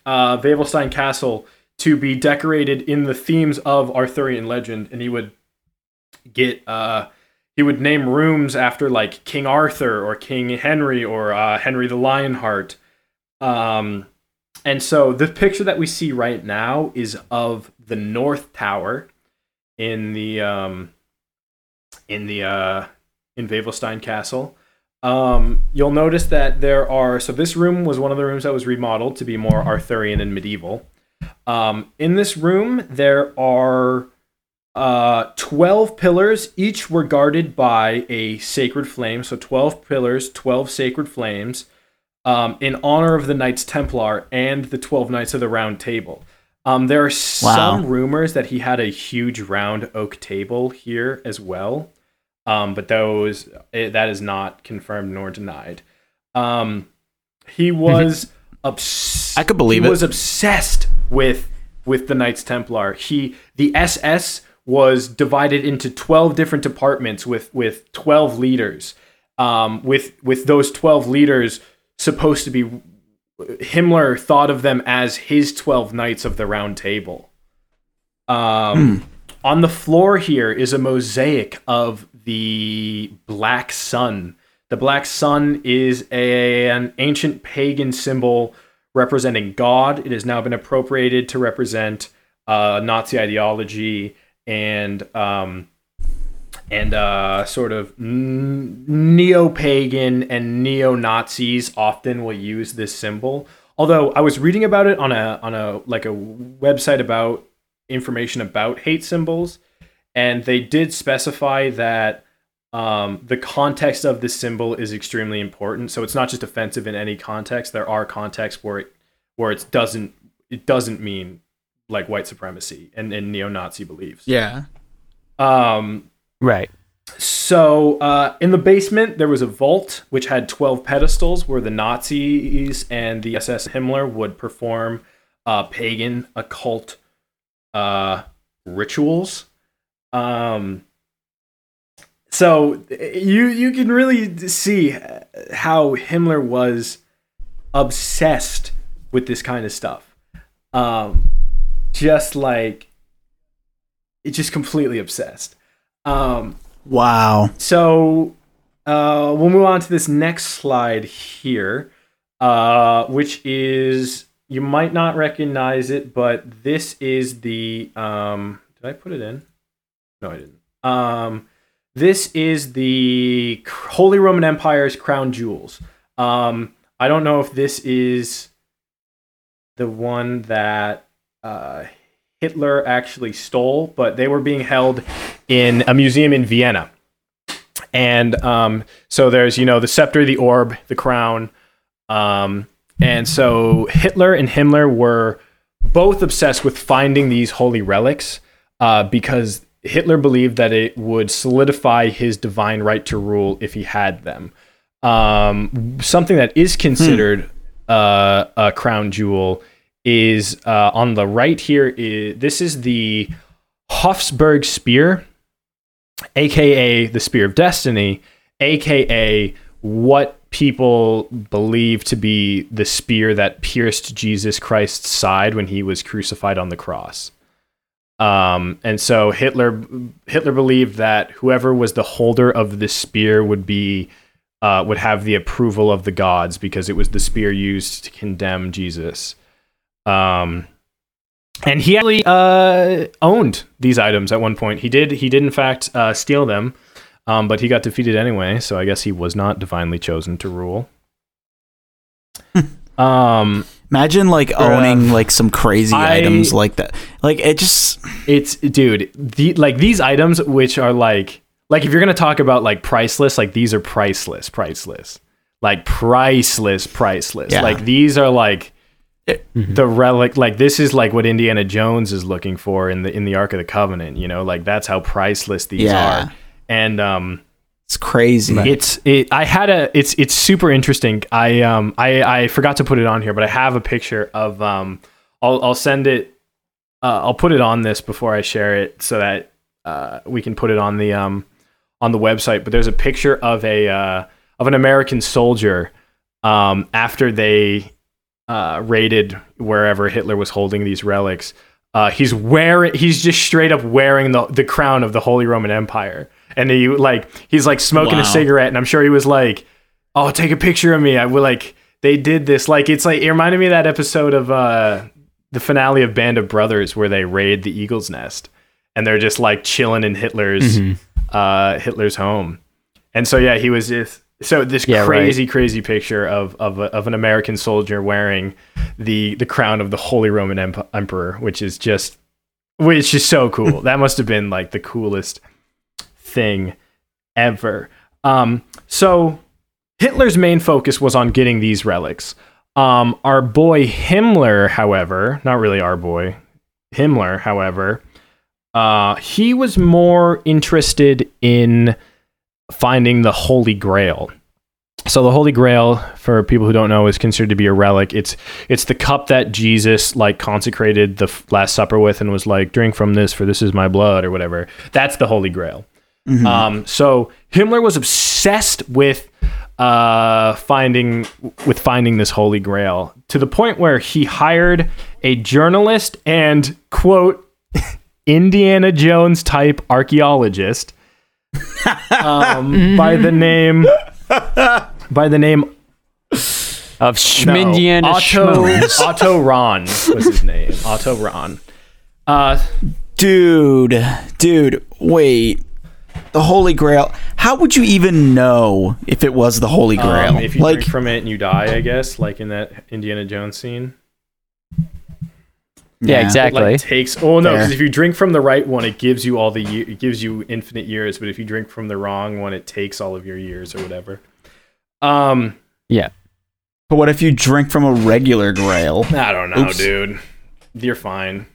uh, Wavelstein Castle to be decorated in the themes of Arthurian legend, and he would get uh, he would name rooms after like King Arthur or King Henry or uh, Henry the Lionheart. Um, and so the picture that we see right now is of the North Tower in the um, in the uh, in Wavelstein Castle. Um, you'll notice that there are so this room was one of the rooms that was remodeled to be more Arthurian and medieval. Um, in this room, there are uh, 12 pillars. Each were guarded by a sacred flame. So 12 pillars, 12 sacred flames, um, in honor of the Knights Templar and the 12 Knights of the Round Table. Um, there are some rumors that he had a huge round oak table here as well, um, but those eh, that is not confirmed nor denied. Um, he was obs- I could believe he it. was obsessed with with the Knights Templar. He the SS was divided into 12 different departments with with 12 leaders. Um, with with those 12 leaders supposed to be Himmler thought of them as his 12 knights of the round table. Um, On the floor here is a mosaic of the black sun, the The black sun is a, an ancient pagan symbol representing God. It has now been appropriated to represent uh, Nazi ideology and um, and uh, sort of neo pagan and neo Nazis often will use this symbol. Although I was reading about it on a on a like a website about information about hate symbols, and they did specify that um, the context of this symbol is extremely important. So it's not just offensive in any context. There are contexts where it where it doesn't it doesn't mean like white supremacy and, and neo-Nazi beliefs. Yeah. Um, Right. so uh, in the basement, there was a vault which had 12 pedestals where the Nazis and the SS Himmler would perform uh, pagan occult uh, rituals. Um, so you you can really see how Himmler was obsessed with this kind of stuff. Um, just like it's just completely obsessed. Um, Wow. so uh, we'll move on to this next slide here, uh, which is you might not recognize it, but this is the um, did I put it in? No, I didn't. Um, this is the Holy Roman Empire's crown jewels. Um, I don't know if this is the one that uh, Hitler actually stole, but they were being held in a museum in Vienna. And um, so there's, you know, the scepter, the orb, the crown. Um, and so Hitler and Himmler were both obsessed with finding these holy relics uh, because Hitler believed that it would solidify his divine right to rule if he had them. Um, something that is considered uh, a crown jewel is uh, on the right here. Is, this is the Hofsburg spear, aka the Spear of Destiny, aka what people believe to be the spear that pierced Jesus Christ's side when he was crucified on the cross. Um, and so Hitler Hitler believed that whoever was the holder of the spear would be uh, would have the approval of the gods because it was the spear used to condemn Jesus. Um, and he actually uh, owned these items at one point. He did. He did in fact uh, steal them, um, but he got defeated anyway. So I guess he was not divinely chosen to rule. um, Imagine like owning like some crazy I- items like that. Like it just it's dude, the like these items which are like like if you're gonna talk about like priceless, like these are priceless, priceless, like priceless, priceless. Yeah. Like these are like the relic like this is like what Indiana Jones is looking for in the in the Ark of the Covenant, you know, like that's how priceless these Yeah. are. And um it's crazy. it's it I had a it's it's super interesting. I um I I forgot to put it on here, but I have a picture of um I'll I'll send it uh, I'll put it on this before I share it so that uh, we can put it on the um on the website. But there's a picture of a uh, of an American soldier um after they uh, raided wherever Hitler was holding these relics. Uh, he's wearing he's just straight up wearing the the crown of the Holy Roman Empire, and he like he's like smoking Wow. a cigarette, and I'm sure he was like, "Oh, take a picture of me." I will like they did this like it's like it reminded me of that episode of uh the finale of Band of Brothers where they raid the Eagle's Nest, and they're just like chilling in Hitler's uh Hitler's home, and so yeah, he was just so this Yeah, right. crazy crazy picture of of, a, of an American soldier wearing the the crown of the Holy Roman Emp- Emperor, which is just which is so cool. that must have been like the coolest thing ever. Um, so Hitler's main focus was on getting these relics. Um, our boy Himmler, however, not really our boy Himmler, however, uh, he was more interested in finding the Holy Grail. So the Holy Grail, for people who don't know, is considered to be a relic. It's it's the cup that Jesus like consecrated the Last Supper with, and was like, "Drink from this, for this is my blood," or whatever. That's the Holy Grail. Um, so Himmler was obsessed with uh, finding with finding this Holy Grail to the point where he hired a journalist and quote Indiana Jones type archaeologist um, by the name by the name Of no, Schmindian Otto Otto Rahn was his name. Otto Rahn. Uh, Dude, dude, wait. The Holy Grail. How would you even know if it was the Holy Grail? um, if you like, drink from it and you die, I guess, like in that Indiana Jones scene. Yeah, It, exactly. like takes. Oh no, because if you drink from the right one, it gives you all the ye- it gives you infinite years. But if you drink from the wrong one, it takes all of your years or whatever. Um, yeah. but what if you drink from a regular Grail? I don't know, Oops. dude. You're fine.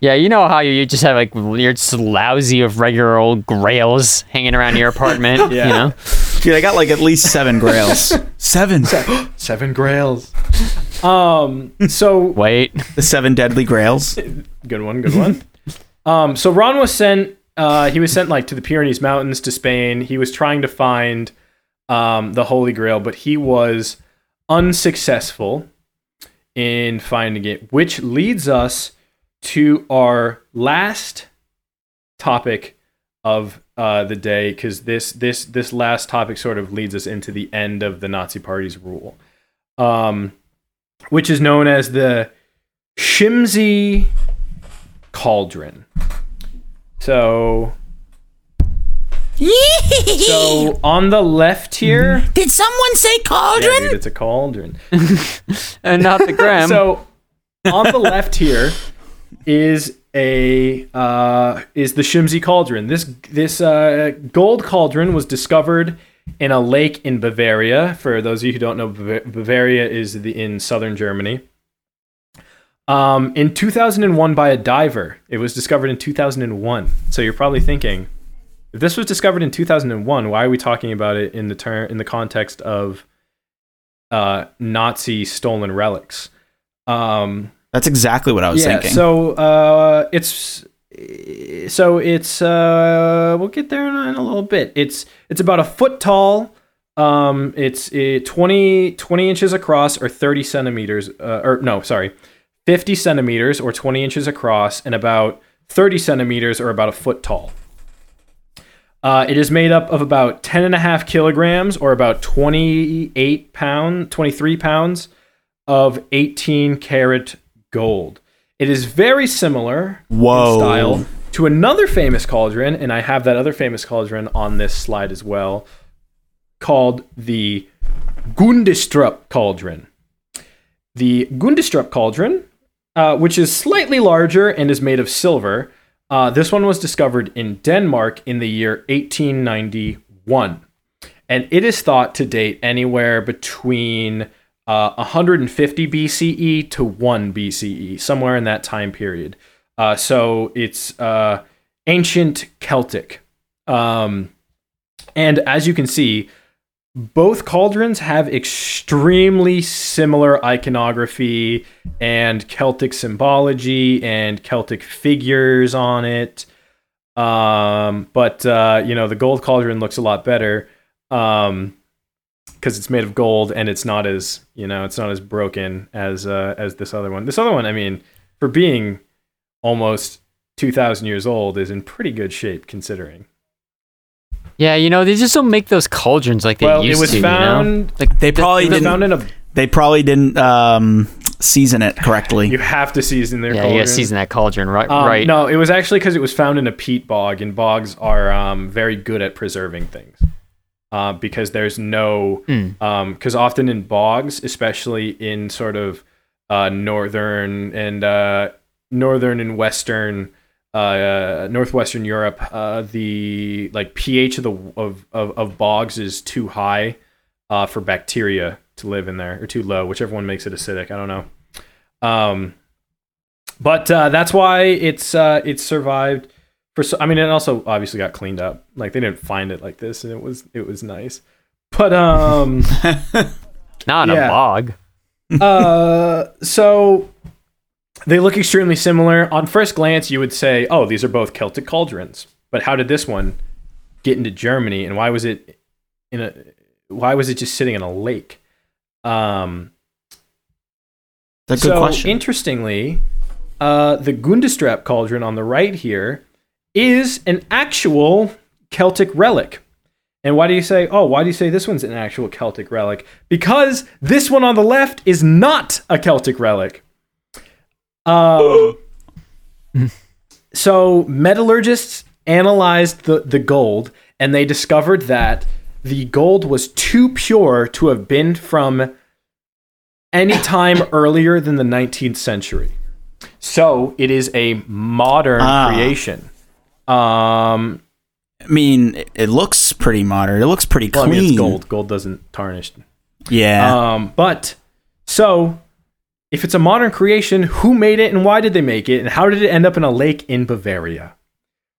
Yeah, you know how you you just have like you're just lousy of regular old grails hanging around your apartment. Yeah. You know? Dude, I got like at least seven Grails. seven. Seven Grails. Um. So Wait. The seven deadly Grails. good one. Good one. um. So Rahn was sent. Uh. He was sent like to the Pyrenees Mountains to Spain. He was trying to find, um, the Holy Grail, but he was unsuccessful in finding it, which leads us to our last topic of uh, the day because this this this last topic sort of leads us into the end of the Nazi Party's rule, um, which is known as the Chiemsee Cauldron. So, so on the left here, Did someone say yeah, cauldron? dude, it's a cauldron. And not the gram. So on the left here is a uh, is the Chiemsee cauldron. This this uh, gold cauldron was discovered in a lake in Bavaria. For those of you who don't know, Bavaria is the, in southern Germany. Um, in 2001 by a diver. It was discovered in 2001. So you're probably thinking, if this was discovered in 2001, why are we talking about it in the term in the context of uh, Nazi stolen relics? Um, That's exactly what I was yeah, thinking. so uh, it's so it's uh, we'll get there in a, in a little bit. It's it's about a foot tall. Um, it's uh, 20, 20 inches across or 30 centimeters. Uh, or no, sorry, 50 centimeters or 20 inches across and about 30 centimeters or about a foot tall. Uh, it is made up of about 10 and a half kilograms or about 28 pound, 23 pounds of 18 karat gold. It is very similar Whoa. in style to another famous cauldron, and I have that other famous cauldron on this slide as well, called the Gundestrup cauldron. The Gundestrup cauldron, uh, which is slightly larger and is made of silver, uh, this one was discovered in Denmark in the year 1891. And it is thought to date anywhere between uh, 150 BCE to 1 BCE, somewhere in that time period. Uh, so it's uh, ancient Celtic. Um, and as you can see, both cauldrons have extremely similar iconography and Celtic symbology and Celtic figures on it. Um, but uh, you know, the gold cauldron looks a lot better um, because it's made of gold and it's not as you know, it's not as broken as uh, as this other one. This other one, I mean, for being almost two thousand years old, is in pretty good shape considering. yeah, you know, they just don't make those cauldrons like they Well, it was to. you know? found. Like They probably It was didn't. found in a they probably didn't um, season it correctly. You have to season their yeah, cauldron. you gotta season that cauldron, right? Um, right. No, it was actually because it was found in a peat bog, and bogs are um, very good at preserving things. Uh, because there's no, Mm. because often in bogs, especially in sort of uh, northern and uh, northern and western, uh, northwestern Europe, uh, the like pH of the of, of, of bogs is too high uh, for bacteria to live in there, or too low, whichever one makes it acidic. I don't know. Um, but uh, that's why it's uh, it's survived for. So, I mean, it also obviously got cleaned up. Like they didn't find it like this, and it was it was nice. But um, Not in yeah. a bog. uh, so they look extremely similar. On first glance, you would say, "Oh, these are both Celtic cauldrons." But how did this one get into Germany, and why was it in a? Why was it just sitting in a lake? Um, That's a good so question. interestingly, uh, the Gundestrup cauldron on the right here is an actual Celtic relic. And why do you say, oh, why do you say this one's an actual Celtic relic? Because this one on the left is not a Celtic relic. Um, so metallurgists analyzed the, the gold and they discovered that the gold was too pure to have been from any time earlier than the 19th century. So it is a modern Ah. creation. Um, I mean, it- it looks pretty modern. It looks pretty well, I clean. mean, it's gold. Gold doesn't tarnish. Yeah. Um, but so if it's a modern creation, who made it and why did they make it and how did it end up in a lake in Bavaria?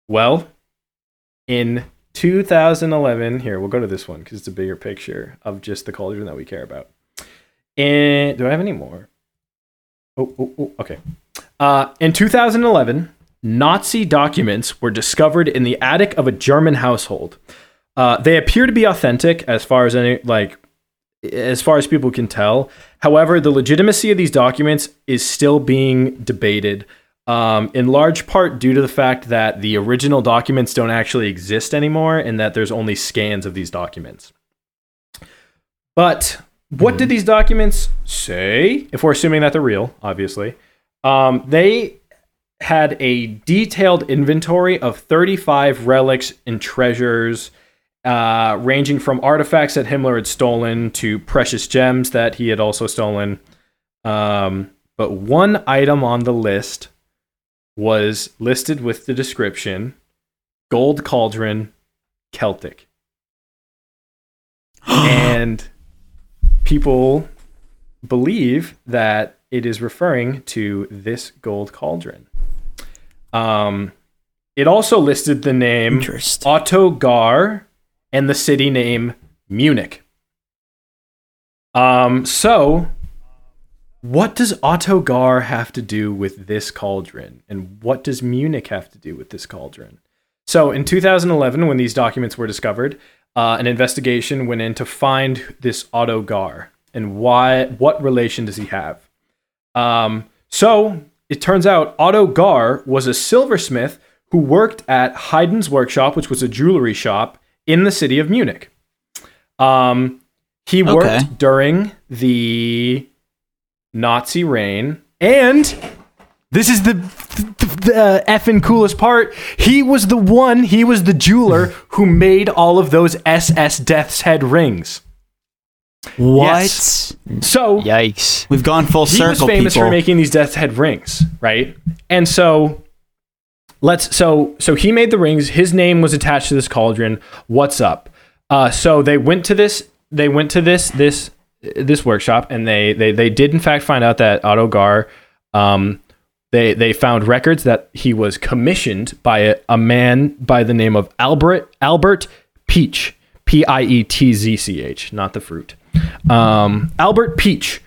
Well, in 2011, here we'll go to this one because it's a bigger picture of just the cauldron that we care about. And do I have any more? Oh, oh, oh okay. Uh, in 2011, Nazi documents were discovered in the attic of a German household. Uh, they appear to be authentic as far as any like as far as people can tell. However, the legitimacy of these documents is still being debated, um, in large part due to the fact that the original documents don't actually exist anymore and that there's only scans of these documents. But what did these documents say? If we're assuming that they're real, obviously. Um, they had a detailed inventory of 35 relics and treasures uh, ranging from artifacts that Himmler had stolen to precious gems that he had also stolen. Um, but one item on the list was listed with the description Gold Cauldron Celtic. and people believe that it is referring to this gold cauldron. Um, it also listed the name. Otto Gahr and the city name Munich. Um, so what does Otto Gahr have to do with this cauldron? And what does Munich have to do with this cauldron? So in 2011, when these documents were discovered, uh, an investigation went in to find this Otto Gahr and why. What relation does he have? Um, so it turns out Otto Gahr was a silversmith who worked at Haydn's workshop, which was a jewelry shop in the city of Munich. Um, he worked Okay. during the Nazi reign, and this is the the, the effing coolest part. He was the one. He was the jeweler who made all of those SS Death's Head rings. What? Yes. So Yikes. We've gone full he circle, was famous people. for making these death's head rings, right? And so let's so so he made the rings. His name was attached to this cauldron. What's up? Uh, so they went to this. They went to this this this workshop, and they they they did in fact find out that Otto Gahr. Um, they they found records that he was commissioned by a, a man by the name of Albert Albert Peach. P I E T Z C H, not the fruit. Um, Albert Peach,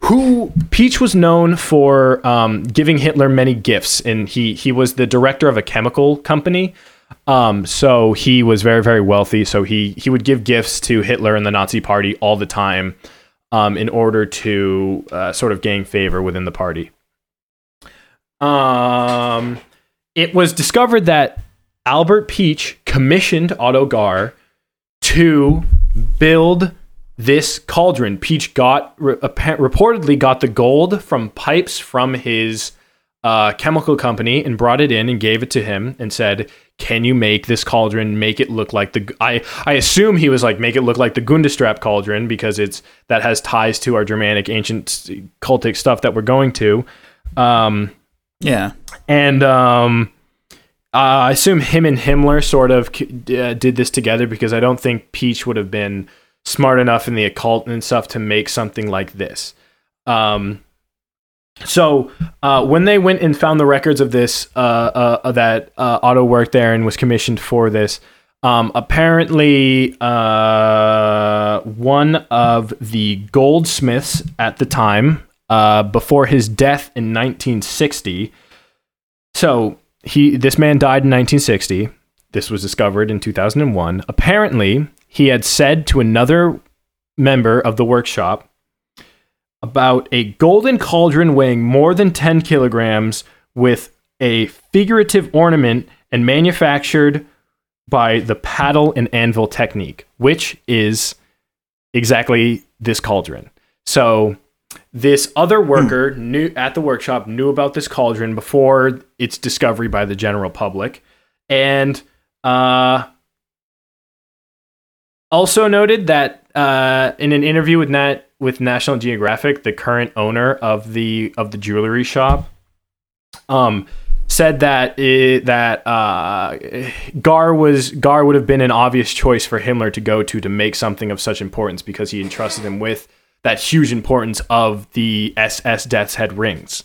who Peach was known for um, giving Hitler many gifts, and he he was the director of a chemical company. Um, so he was very very wealthy. So he he would give gifts to Hitler and the Nazi Party all the time, um, in order to uh, sort of gain favor within the party. Um, it was discovered that Albert Peach commissioned Otto Gahr to build this cauldron. Peach got re- reportedly got the gold from pipes from his uh, chemical company and brought it in and gave it to him and said, "Can you make this cauldron? Make it look like the I I assume he was like make it look like the Gundestrup cauldron because it's that has ties to our Germanic ancient cultic stuff that we're going to." Um, yeah. and um, uh, I assume him and Himmler sort of uh, did this together because I don't think Peach would have been smart enough in the occult and stuff to make something like this. Um, so uh, when they went and found the records of this, uh, uh, that uh, Otto worked there and was commissioned for this, um, apparently uh, one of the goldsmiths at the time, uh, before his death in 1960. So he, this man died in 1960. This was discovered in 2001. Apparently, he had said to another member of the workshop about a golden cauldron weighing more than 10 kilograms with a figurative ornament and manufactured by the paddle and anvil technique, which is exactly this cauldron. So this other worker knew at the workshop knew about this cauldron before its discovery by the general public, and uh, also noted that uh, in an interview with Nat with National Geographic, the current owner of the of the jewelry shop, um, said that it, that uh, Gahr was Gahr would have been an obvious choice for Himmler to go to to make something of such importance because he entrusted him with that huge importance of the SS Death's Head rings.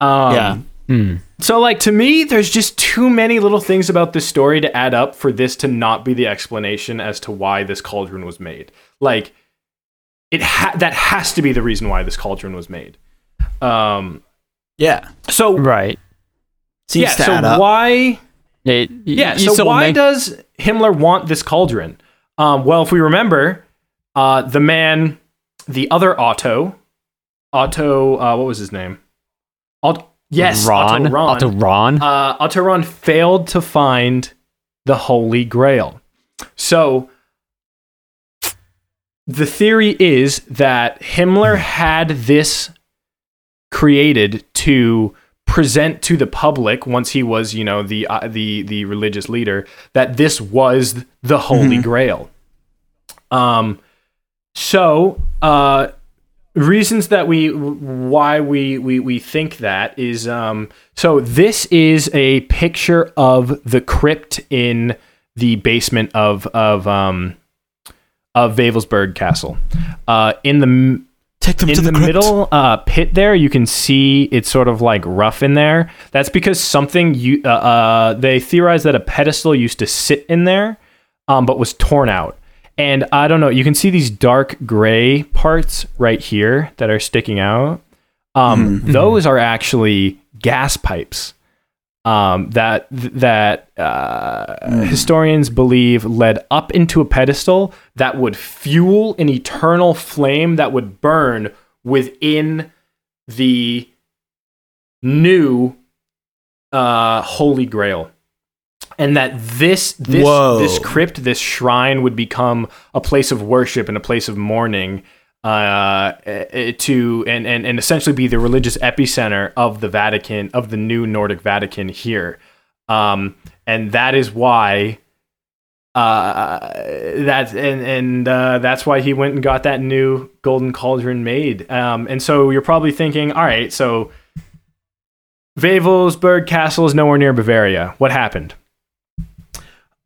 Um, Yeah. Hmm. So, like to me, there's just too many little things about this story to add up for this to not be the explanation as to why this cauldron was made. Like, it ha- that has to be the reason why this cauldron was made. Um. Yeah. So Right. Seems yeah. to So add up. It, why? y- Yeah. you So why make- does Himmler want this cauldron? Um. Well, if we remember, uh, the man, the other Otto, Otto, uh, what was his name? Otto. Yes, Rahn? Otto Rahn. Otto Rahn? uh, Otto Rahn failed to find the Holy Grail. So the theory is that Himmler had this created to present to the public once he was, you know, the uh, the the religious leader that this was the Holy Grail. Um, so uh, reasons that we why we we we think that is um so this is a picture of the crypt in the basement of of um of Wewelsburg Castle. Uh, in the Take them in to the, the, middle uh, pit there, you can see it's sort of like rough in there. That's because something you uh, uh, they theorize that a pedestal used to sit in there, um, but was torn out. And I don't know. You can see these dark gray parts right here that are sticking out. Um, Those are actually gas pipes um, that that uh, historians believe led up into a pedestal that would fuel an eternal flame that would burn within the new uh, Holy Grail. And that this this Whoa. this crypt, this shrine, would become a place of worship and a place of mourning, uh, eh, to and, and and essentially be the religious epicenter of the Vatican, of the new Nordic Vatican here, um, and that is why uh, that's and and uh, that's why he went and got that new golden cauldron made. Um, and so you're probably thinking, all right, so Wewelsburg Castle is nowhere near Bavaria. What happened?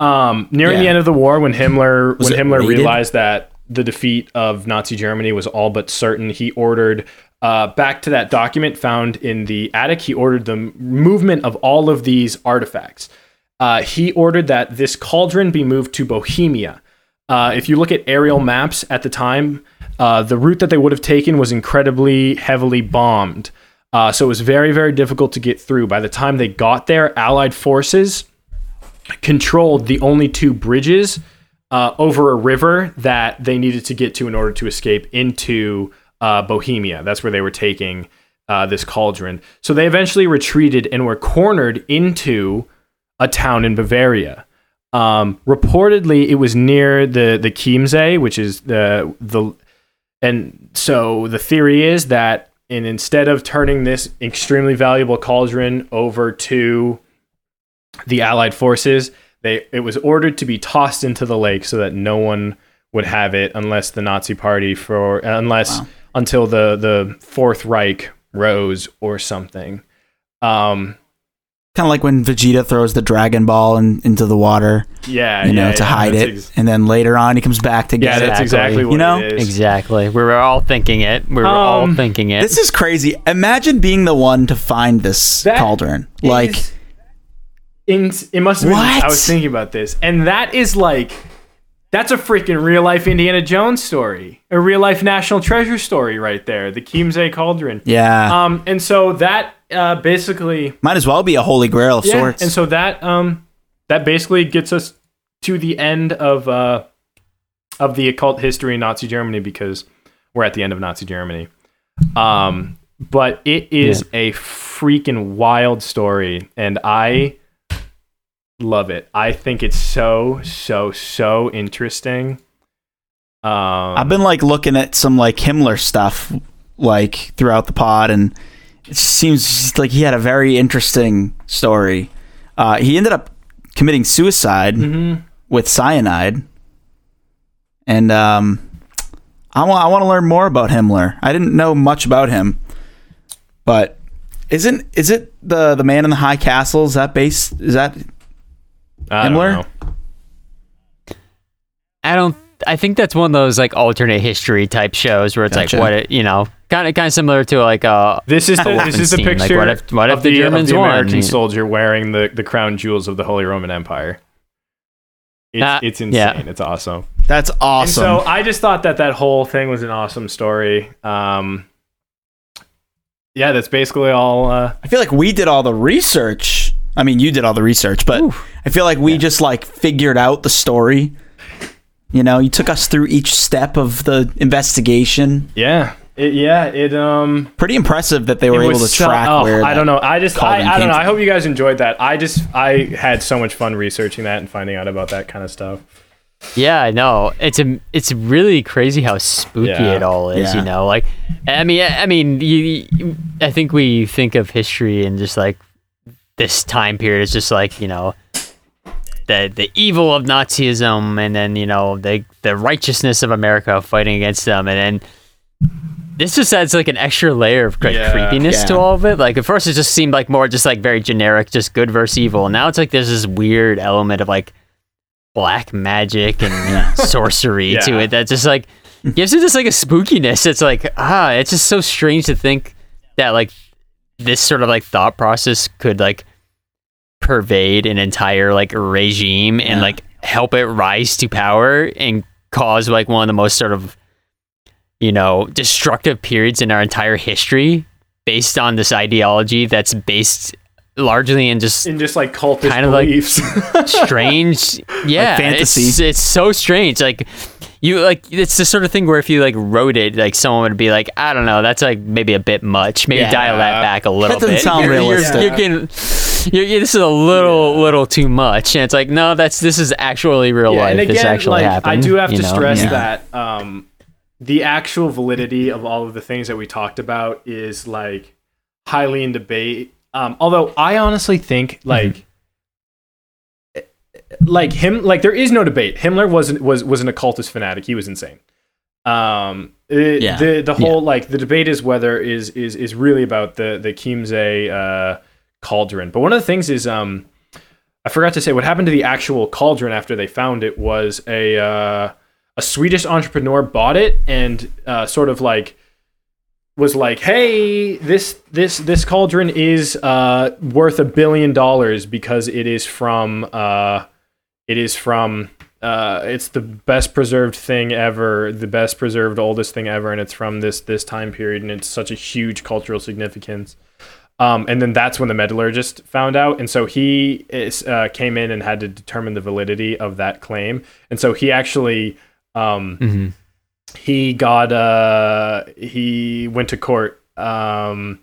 Um, nearing the end of the war, when Himmler Was when Himmler realized that the defeat of Nazi Germany was all but certain, he ordered uh, back to that document found in the attic. He ordered the movement of all of these artifacts. Uh, he ordered that this cauldron be moved to Bohemia. Uh, if you look at aerial maps at the time, uh, the route that they would have taken was incredibly heavily bombed. Uh, so it was very, very difficult to get through. By the time they got there, Allied forces controlled the only two bridges uh, over a river that they needed to get to in order to escape into uh, Bohemia. That's where they were taking uh, this cauldron. So they eventually retreated and were cornered into a town in Bavaria. Um, reportedly, it was near the the Chiemsee, which is the the, and so the theory is that, and instead of turning this extremely valuable cauldron over to the Allied forces, they it was ordered to be tossed into the lake so that no one would have it unless the Nazi Party for unless Wow. until the the Fourth Reich rose or something. Um, Kind of like when Vegeta throws the Dragon Ball in, into the water, yeah, you know, yeah, to yeah, hide it, ex- and then later on he comes back to yeah, get that's it. exactly what You know? it is. Exactly. We were all thinking it. We were all Um, thinking it. This is crazy. Imagine being the one to find this That cauldron. Like, is in, it must have been. What? I was thinking about this, and that is like that's a freaking real life Indiana Jones story, a real life National Treasure story right there, the Chiemsee Cauldron. yeah, Um, and so that uh, basically, might as well be a holy grail of yeah, sorts. and so that um, that basically gets us to the end of uh, of the occult history in Nazi Germany because we're at the end of Nazi Germany. Um, but it is a freaking wild story, and I love it. I think it's so so so interesting. Um, I've been like looking at some like Himmler stuff like throughout the pod, and it seems like he had a very interesting story. Uh, he ended up committing suicide mhm. with cyanide, and um, I want I want to learn more about Himmler. I didn't know much about him, but isn't is it the the man in the high castle? Is that base? Is that I don't know. I don't. I think that's one of those like alternate history type shows where it's Gotcha. like what it, you know, kind of kind of similar to like uh This is the, this is the Wolfenstein, like, picture what if- what if of the the, of Germans the? American You- soldier wearing the, the crown jewels of the Holy Roman Empire. It's, Ah, it's insane. yeah. It's awesome. that's awesome? And so I just thought that that whole thing was an awesome story. Um, yeah, that's basically all. Uh, I feel like we did all the research. I mean, you did all the research, but I feel like we just like figured out the story. You know, you took us through each step of the investigation. yeah, it, yeah, it. Um, Pretty impressive that they were able to was so- track oh, where. I don't know. I just, I, I don't know. I hope you guys enjoyed that. I just, I had so much fun researching that and finding out about that kind of stuff. yeah, I know. It's a it's really crazy how spooky Yeah. it all is. Yeah. You know, like I mean, I I mean, you, you- I think we think of history and just like this time period is just like you know the the evil of Nazism and then you know the the righteousness of America fighting against them and then this just adds like an extra layer of like Yeah. creepiness to all of it. Like at first it just seemed like more just like very generic, just good versus evil. And now it's like there's this weird element of like black magic and sorcery to it that just like gives it just like a spookiness. It's like ah, it's just so strange to think that like this sort of like thought process could like pervade an entire like regime and Yeah. like help it rise to power and cause like one of the most sort of you know destructive periods in our entire history based on this ideology that's based largely in just In just like cultish Kind of like- beliefs. strange yeah fantasy. it's, it's so strange like you like it's the sort of thing where if you like wrote it like someone would be like i don't know that's like maybe a bit much maybe Yeah. dial that back a little that doesn't bit sound You're- you're- realistic. you're getting you're, you're- this is a little little too much and it's like no that's this is actually real life and this again, actually like happened I do have to know? stress Yeah. that um, the actual validity of all of the things that we talked about is like highly in debate. Um, although I honestly think Mm-hmm. like. Like him, like there is no debate. Himmler was was was an occultist fanatic. He was insane. Um, it- Yeah. the the whole like the debate is whether is is is really about the the Chiemsee uh, cauldron. But one of the things is um, I forgot to say what happened to the actual cauldron after they found it was a uh, a Swedish entrepreneur bought it and uh, sort of like was like, "Hey, this this this cauldron is uh, worth a billion dollars because it is from uh, it is from uh, it's the best preserved thing ever, the best preserved oldest thing ever, and it's from this this time period, and it's such a huge cultural significance." Um, and then that's when the metallurgist found out, and so he is, uh, came in and had to determine the validity of that claim, and so he actually um, Mhm. he got uh, he went to court um,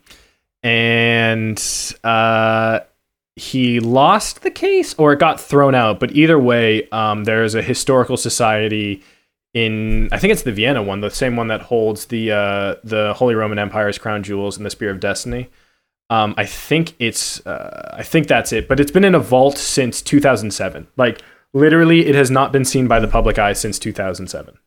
and uh, he lost the case or it got thrown out. But either way, um, there's a historical society in I think it's the Vienna one, the same one that holds the uh, the Holy Roman Empire's crown jewels and the Spear of Destiny. Um, I think it's uh, I think that's it, but it's been in a vault since 2007. Like literally, it has not been seen by the public eye since 2007.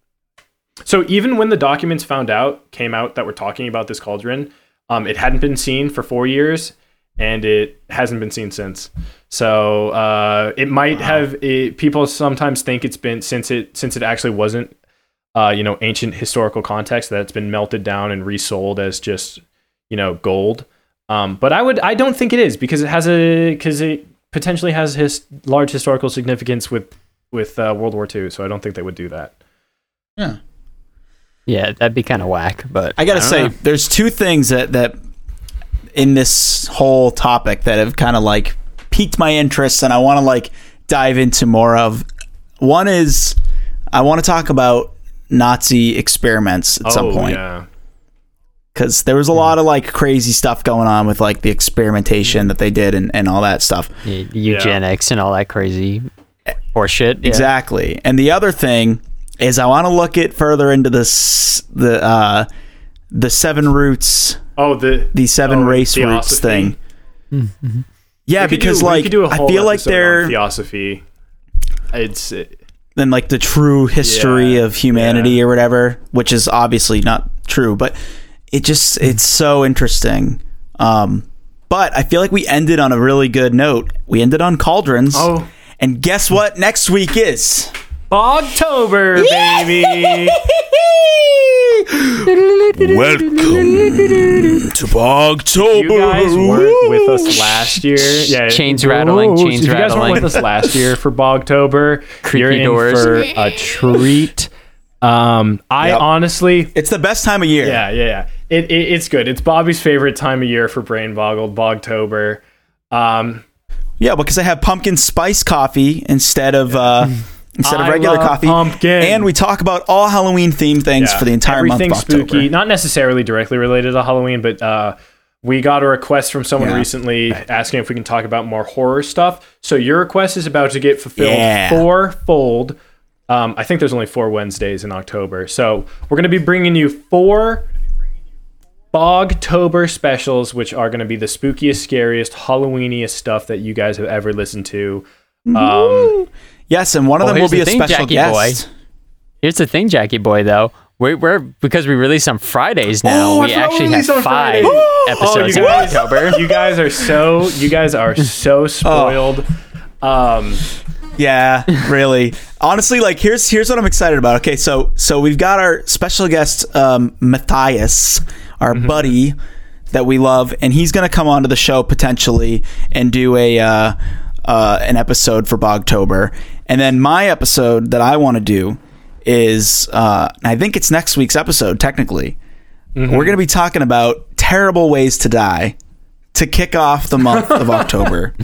So even when the documents found out came out that were talking about this cauldron, um, it hadn't been seen for four years, and it hasn't been seen since. So uh, it might have. It, people sometimes think it's been since it since it actually wasn't, uh, you know, ancient historical context that it's been melted down and resold as just you know gold. Um, but I would I don't think it is because it has a because it potentially has his large historical significance with with uh, World War II. So I don't think they would do that. Yeah. yeah that'd be kind of whack but I gotta don't say, know. there's two things that that in this whole topic that have kind of like piqued my interest, and I want to like dive into more of. One is I want to talk about Nazi experiments at some point. Oh, Yeah. Because there was a lot of like crazy stuff going on with like the experimentation that they did and, and all that stuff. Y- Eugenics and all that crazy horseshit. Yeah. Exactly. And the other thing is, I want to look it further into this the uh, the seven roots, Oh, the the seven oh, race roots theosophy. thing. Yeah, We could because do- like could do a I whole feel like episode they're theosophy. It's than like the true history Yeah, of humanity yeah. or whatever, which is obviously not true, but it just it's so interesting. Um, but I feel like we ended on a really good note. We ended on cauldrons. Oh. and guess what? Next week is. Bogtober, baby. Welcome to Bogtober. you guys weren't with us last year. Yeah, Chains rattling, chains if you guys rattling. weren't with us last year for Bogtober, Creaky you're in doors. for a treat. Um, I Yep. honestly, It's the best time of year. yeah, yeah, yeah. It, it it's good. It's Bobby's favorite time of year for Brain Boggled, Bogtober. Um, Yeah, because I have pumpkin spice coffee instead of uh, instead of I regular coffee. pumpkin. And we talk about all Halloween themed things yeah, for the entire month everything spooky, not necessarily directly related to Halloween, but uh, we got a request from someone Yeah. recently asking if we can talk about more horror stuff. So your request is about to get fulfilled Yeah. fourfold. Um, I think there's only four Wednesdays in October, so we're going to be bringing you four Bogtober specials, which are going to be the spookiest, scariest, Halloweeniest stuff that you guys have ever listened to. Um, Yes, and one of Well, them will be the a thing, special Jackie guest. Here's the thing, Jackie boy, though. We're, we're because we release on Fridays now. Oh, we actually have five Fridays. episodes you in guys- October. you guys are so you guys are so spoiled. Um, Yeah, really. Honestly, like here's here's what I'm excited about. Okay, so so we've got our special guest um, Matthias, our Mm-hmm. buddy that we love, and he's gonna come onto the show potentially and do a uh, uh, an episode for Bogtober, and then my episode that I want to do is uh, I think it's next week's episode technically. Mm-hmm. We're gonna be talking about terrible ways to die to kick off the month of October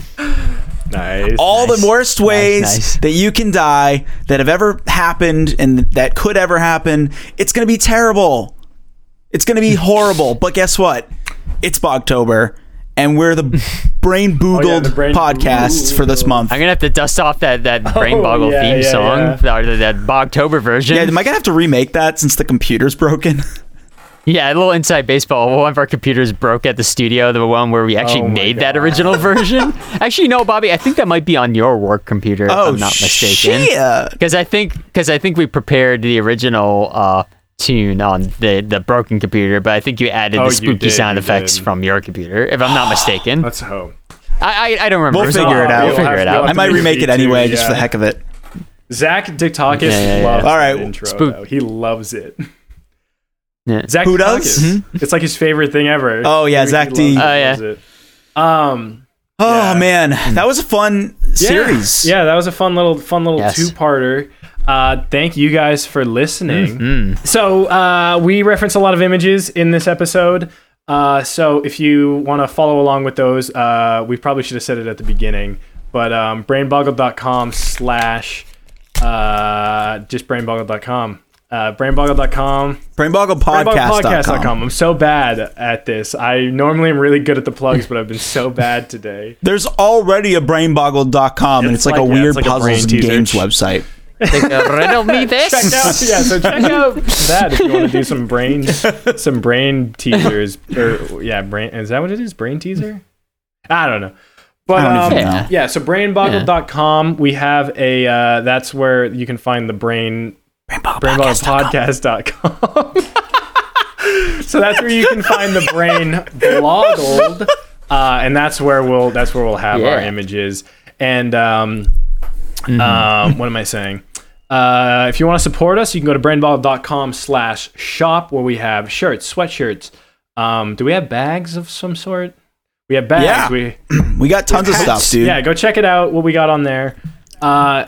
nice. all the worst ways nice. that you can die that have ever happened and that could ever happen. It's going to be terrible. It's going to be horrible. But guess what? It's Bogtober, and we're the Brain oh, Boogled the Brain podcasts for this month. I'm gonna have to dust off that that oh, brain Oh, boggle yeah, theme yeah, song, yeah. or that Bogtober version. Yeah, am I gonna have to remake that since the computer's broken? Yeah, a little inside baseball. One of our computers broke at the studio, the one where we actually Oh my made that original version. actually, no, Bobby, I think that might be on your work computer, if I'm not mistaken. shit. Because I think because I think we prepared the original uh, tune on the the broken computer, but I think you added Oh, the spooky did, sound effects did. from your computer, if I'm not mistaken. Let's hope. I, I I don't remember. We'll It figure it out. We'll We'll figure it out. I might remake it V2, anyway, just for the heck of it. Zach Dictakis Yeah, yeah, yeah. loves All right, that intro. spook. though. He loves it. Yeah. Zach Who does? Dictakis. It's like his favorite thing ever. Oh, yeah, He Zach D. it, Oh, yeah. Um, Oh Yeah. man, that was a fun series. Yeah, that was a fun little fun little Yes. two-parter. Uh, thank you guys for listening. Mm. So uh, we reference a lot of images in this episode. Uh, so if you want to follow along with those, uh, we probably should have said it at the beginning. But um, brainboggle.com slash uh, just brainboggle.com. Uh, brainboggle.com. Brainbogglepodcast.com. Brainbogglepodcast.com. I'm so bad at this. I normally am really good at the plugs, but I've been so bad today. There's already a brainboggle.com, and It's it's like, like- a yeah, weird it's like a brain puzzles and teaser. games website. Riddle me this. check out yeah so check out that if you want to do some brain some brain teasers or yeah brain is that what it is brain teaser i don't know but I don't um, even know. yeah. yeah so brainboggle.com we have a uh, that's where you can find the brain brainbogglepodcast.com so that's where you can find the brain bloggled uh, and that's where we'll that's where we'll have our images and um, um, what am I saying? Uh, if you want to support us, you can go to brainball.com slash shop where we have shirts, sweatshirts. Um, do we have bags of some sort? We have bags. Yeah. We We got tons of stuff, dude. Yeah, go check it out. What we got on there. Uh,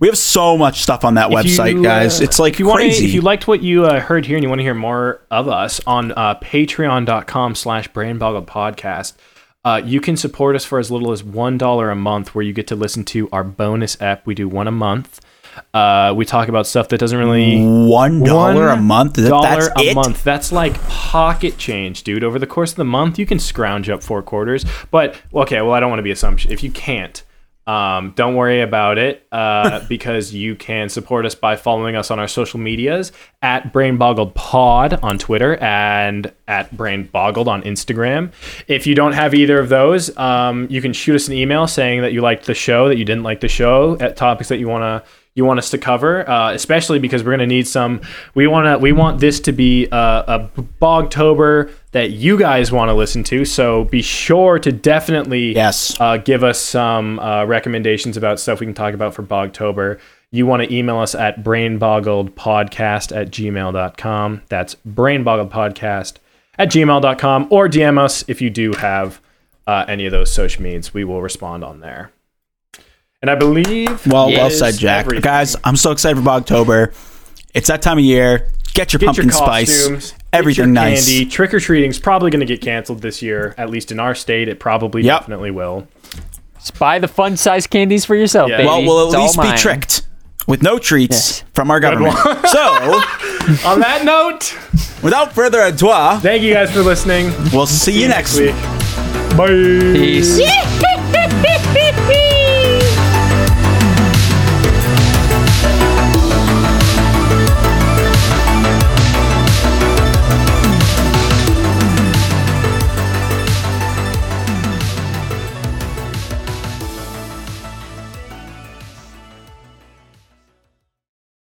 We have so much stuff on that if website, you, guys. uh, It's like if you wanna- crazy. if you liked what you uh, heard here and you want to hear more of us on uh, patreon.com slash brainboggle podcast, uh, you can support us for as little as $1 a month where you get to listen to our bonus app. We do one a month. Uh, we talk about stuff that doesn't really One dollar a month. Dollar That's a it. month. That's like pocket change, dude. Over the course of the month, you can scrounge up four quarters. But okay, well, I don't want to be assumption. If you can't, um, don't worry about it uh, because you can support us by following us on our social medias at Brain Boggled Pod on Twitter and at Brain Boggled on Instagram. If you don't have either of those, um, you can shoot us an email saying that you liked the show, that you didn't like the show, at topics that you want to you want us to cover, uh, especially because we're going to need some. We want to. We want this to be a, a Bogtober that you guys want to listen to. So be sure to definitely Yes. uh, give us some uh, recommendations about stuff we can talk about for Bogtober. You want to email us at brainboggledpodcast at gmail.com. That's brainboggledpodcast at gmail.com or DM us if you do have uh, any of those social medias. We will respond on there. And I believe Well, well said, Jack. everything. Guys, I'm so excited for Bogtober. It's that time of year. Get your Get pumpkin your spice. Costumes, get Everything nice. Candy. Trick or treating's probably going to get canceled this year, at least in our state. It probably Yep. definitely will. Just buy the fun size candies for yourself, Yeah. baby. Well, we'll at all least be tricked with no treats Yes. from our government. so, On that note, without further ado, thank you guys for listening. we'll see you next week. Bye. Peace. Yeah.